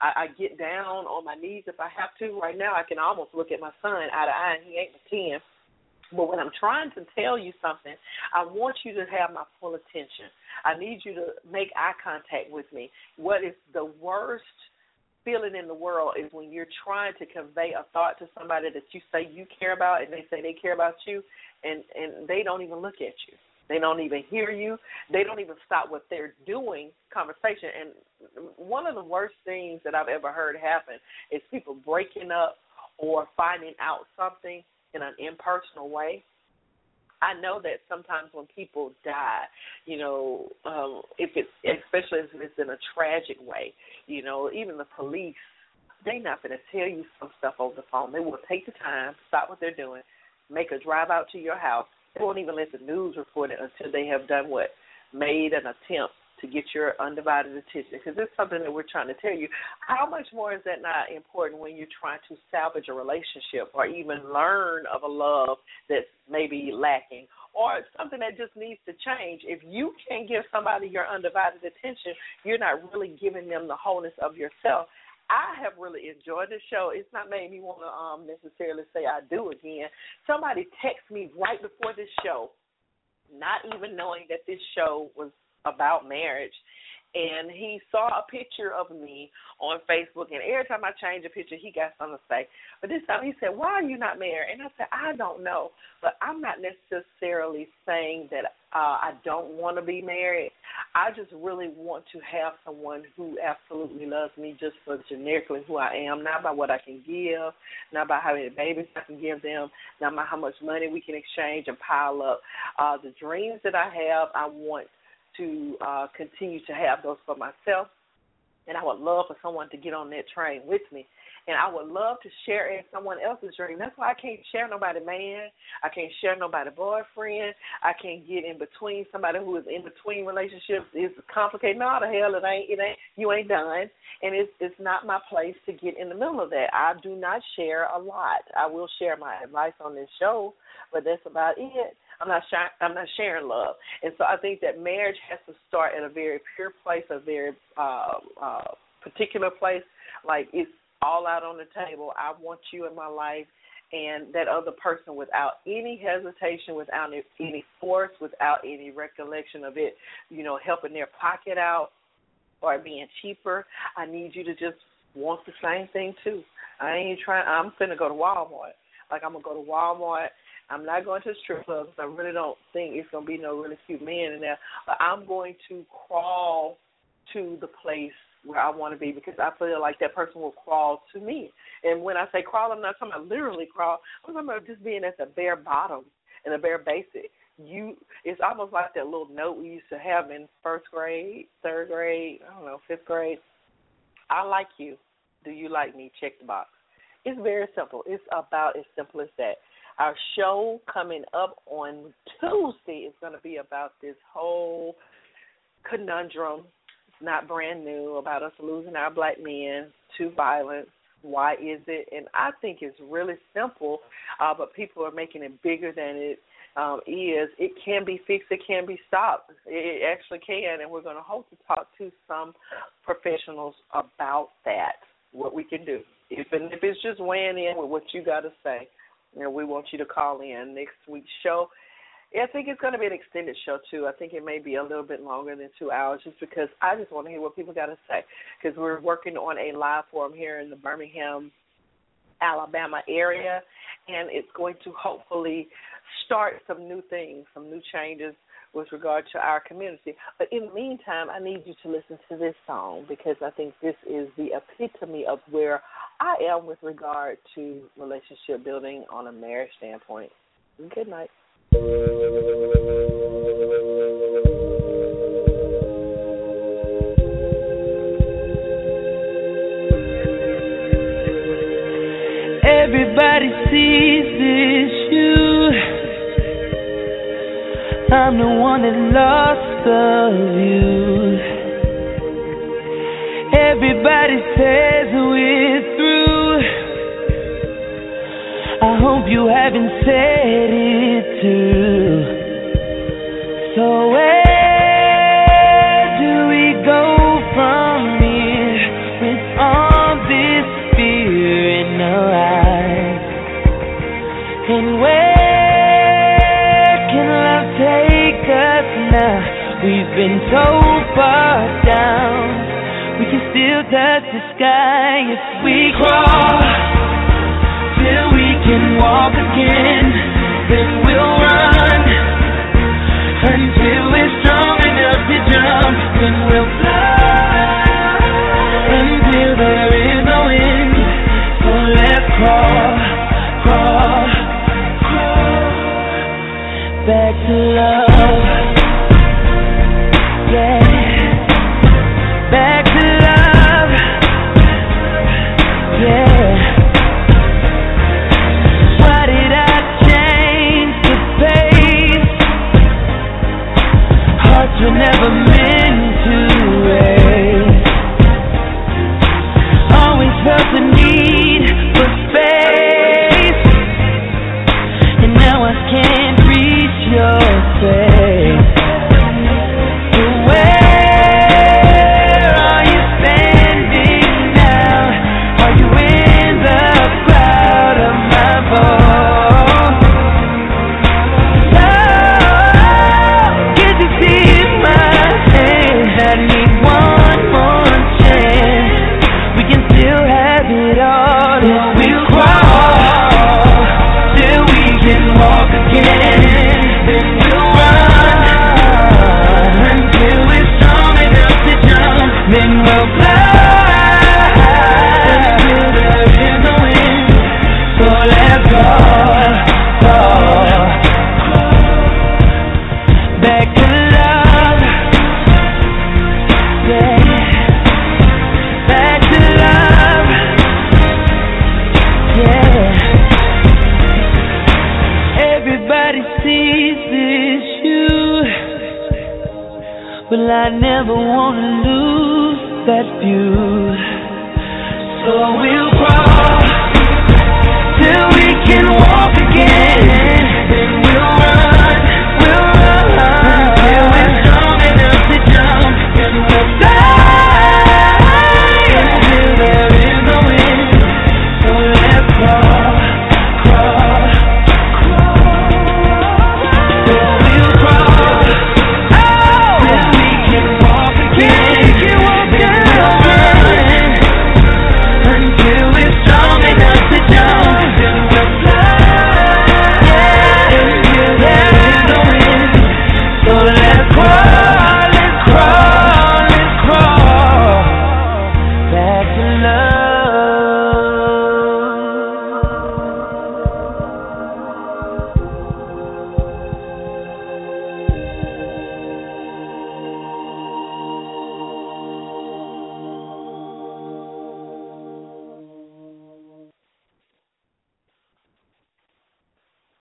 I, I get down on my knees if I have to. Right now, I can almost look at my son eye to eye, and he ain't but ten. But when I'm trying to tell you something, I want you to have my full attention. I need you to make eye contact with me. What is the worst feeling in the world is when you're trying to convey a thought to somebody that you say you care about and they say they care about you and and they don't even look at you. They don't even hear you. They don't even stop what they're doing conversation. And one of the worst things that i've ever heard happen is people breaking up or finding out something in an impersonal way. I know that sometimes when people die, you know, um, if it's especially if it's in a tragic way, you know, even the police, they not going to tell you some stuff over the phone. They will take the time, stop what they're doing, make a drive out to your house. They won't even let the news report it until they have done what made an attempt to get your undivided attention because it's something that we're trying to tell you. How much more is that not important when you're trying to salvage a relationship or even learn of a love that's maybe lacking or something that just needs to change? If you can't give somebody your undivided attention, you're not really giving them the wholeness of yourself. I have really enjoyed the show. It's not made me want to um necessarily say I do again. Somebody texted me right before this show, not even knowing that this show was about marriage and he saw a picture of me on Facebook and every time I change a picture he got something to say. But this time he said, Why are you not married? And I said, I don't know. But I'm not necessarily saying that uh I don't want to be married. I just really want to have someone who absolutely loves me just for generically who I am, not by what I can give, not by how many babies I can give them, not by how much money we can exchange and pile up. Uh the dreams that I have I want to uh, continue to have those for myself. And I would love for someone to get on that train with me. And I would love to share in someone else's dream. That's why I can't share nobody man. I can't share nobody boyfriend. I can't get in between somebody who is in between relationships. It's complicated. No, the hell it ain't. It ain't. You ain't done. And it's it's not my place to get in the middle of that. I do not share a lot. I will share my advice on this show, but that's about it. I'm not sharing, I'm not sharing love, and so I think that marriage has to start at a very pure place, a very uh, uh, particular place. Like it's all out on the table. I want you in my life, and that other person without any hesitation, without any force, without any recollection of it, you know, helping their pocket out or being cheaper. I need you to just want the same thing too. I ain't trying. I'm finna go to Walmart. Like I'm gonna go to Walmart I'm not going to strip clubs. I really don't think it's going to be no really cute men in there. But I'm going to crawl to the place where I want to be because I feel like that person will crawl to me. And when I say crawl, I'm not talking about literally crawl. I'm talking about just being at the bare bottom and the bare basic. You, it's almost like that little note we used to have in first grade, third grade, I don't know, fifth grade. I like you. Do you like me? Check the box. It's very simple. It's about as simple as that. Our show coming up on Tuesday is going to be about this whole conundrum. It's not brand new about us losing our black men to violence. Why is it? And I think it's really simple, uh, but people are making it bigger than it um, is. It can be fixed. It can be stopped. It actually can, and we're going to hope to talk to some professionals about that. What we can do, and if it's just weighing in with what you got to say. And we want you to call in next week's show. Yeah, I think it's going to be an extended show too. I think it may be a little bit longer than two hours, just because I just want to hear what people got to say. Because we're working on a live forum here in the Birmingham, Alabama area, and it's going to hopefully start some new things, some new changes with regard to our community. But in the meantime, I need you to listen to this song because I think this is the epitome of where I am with regard to relationship building on a marriage standpoint. Good night. Everybody sees I'm the one that lost you. Everybody says we're through. I hope you haven't said it too. So where been so far down we can still touch the sky if we crawl till we can walk again. Then we'll run until we're strong enough to jump. Then we'll fly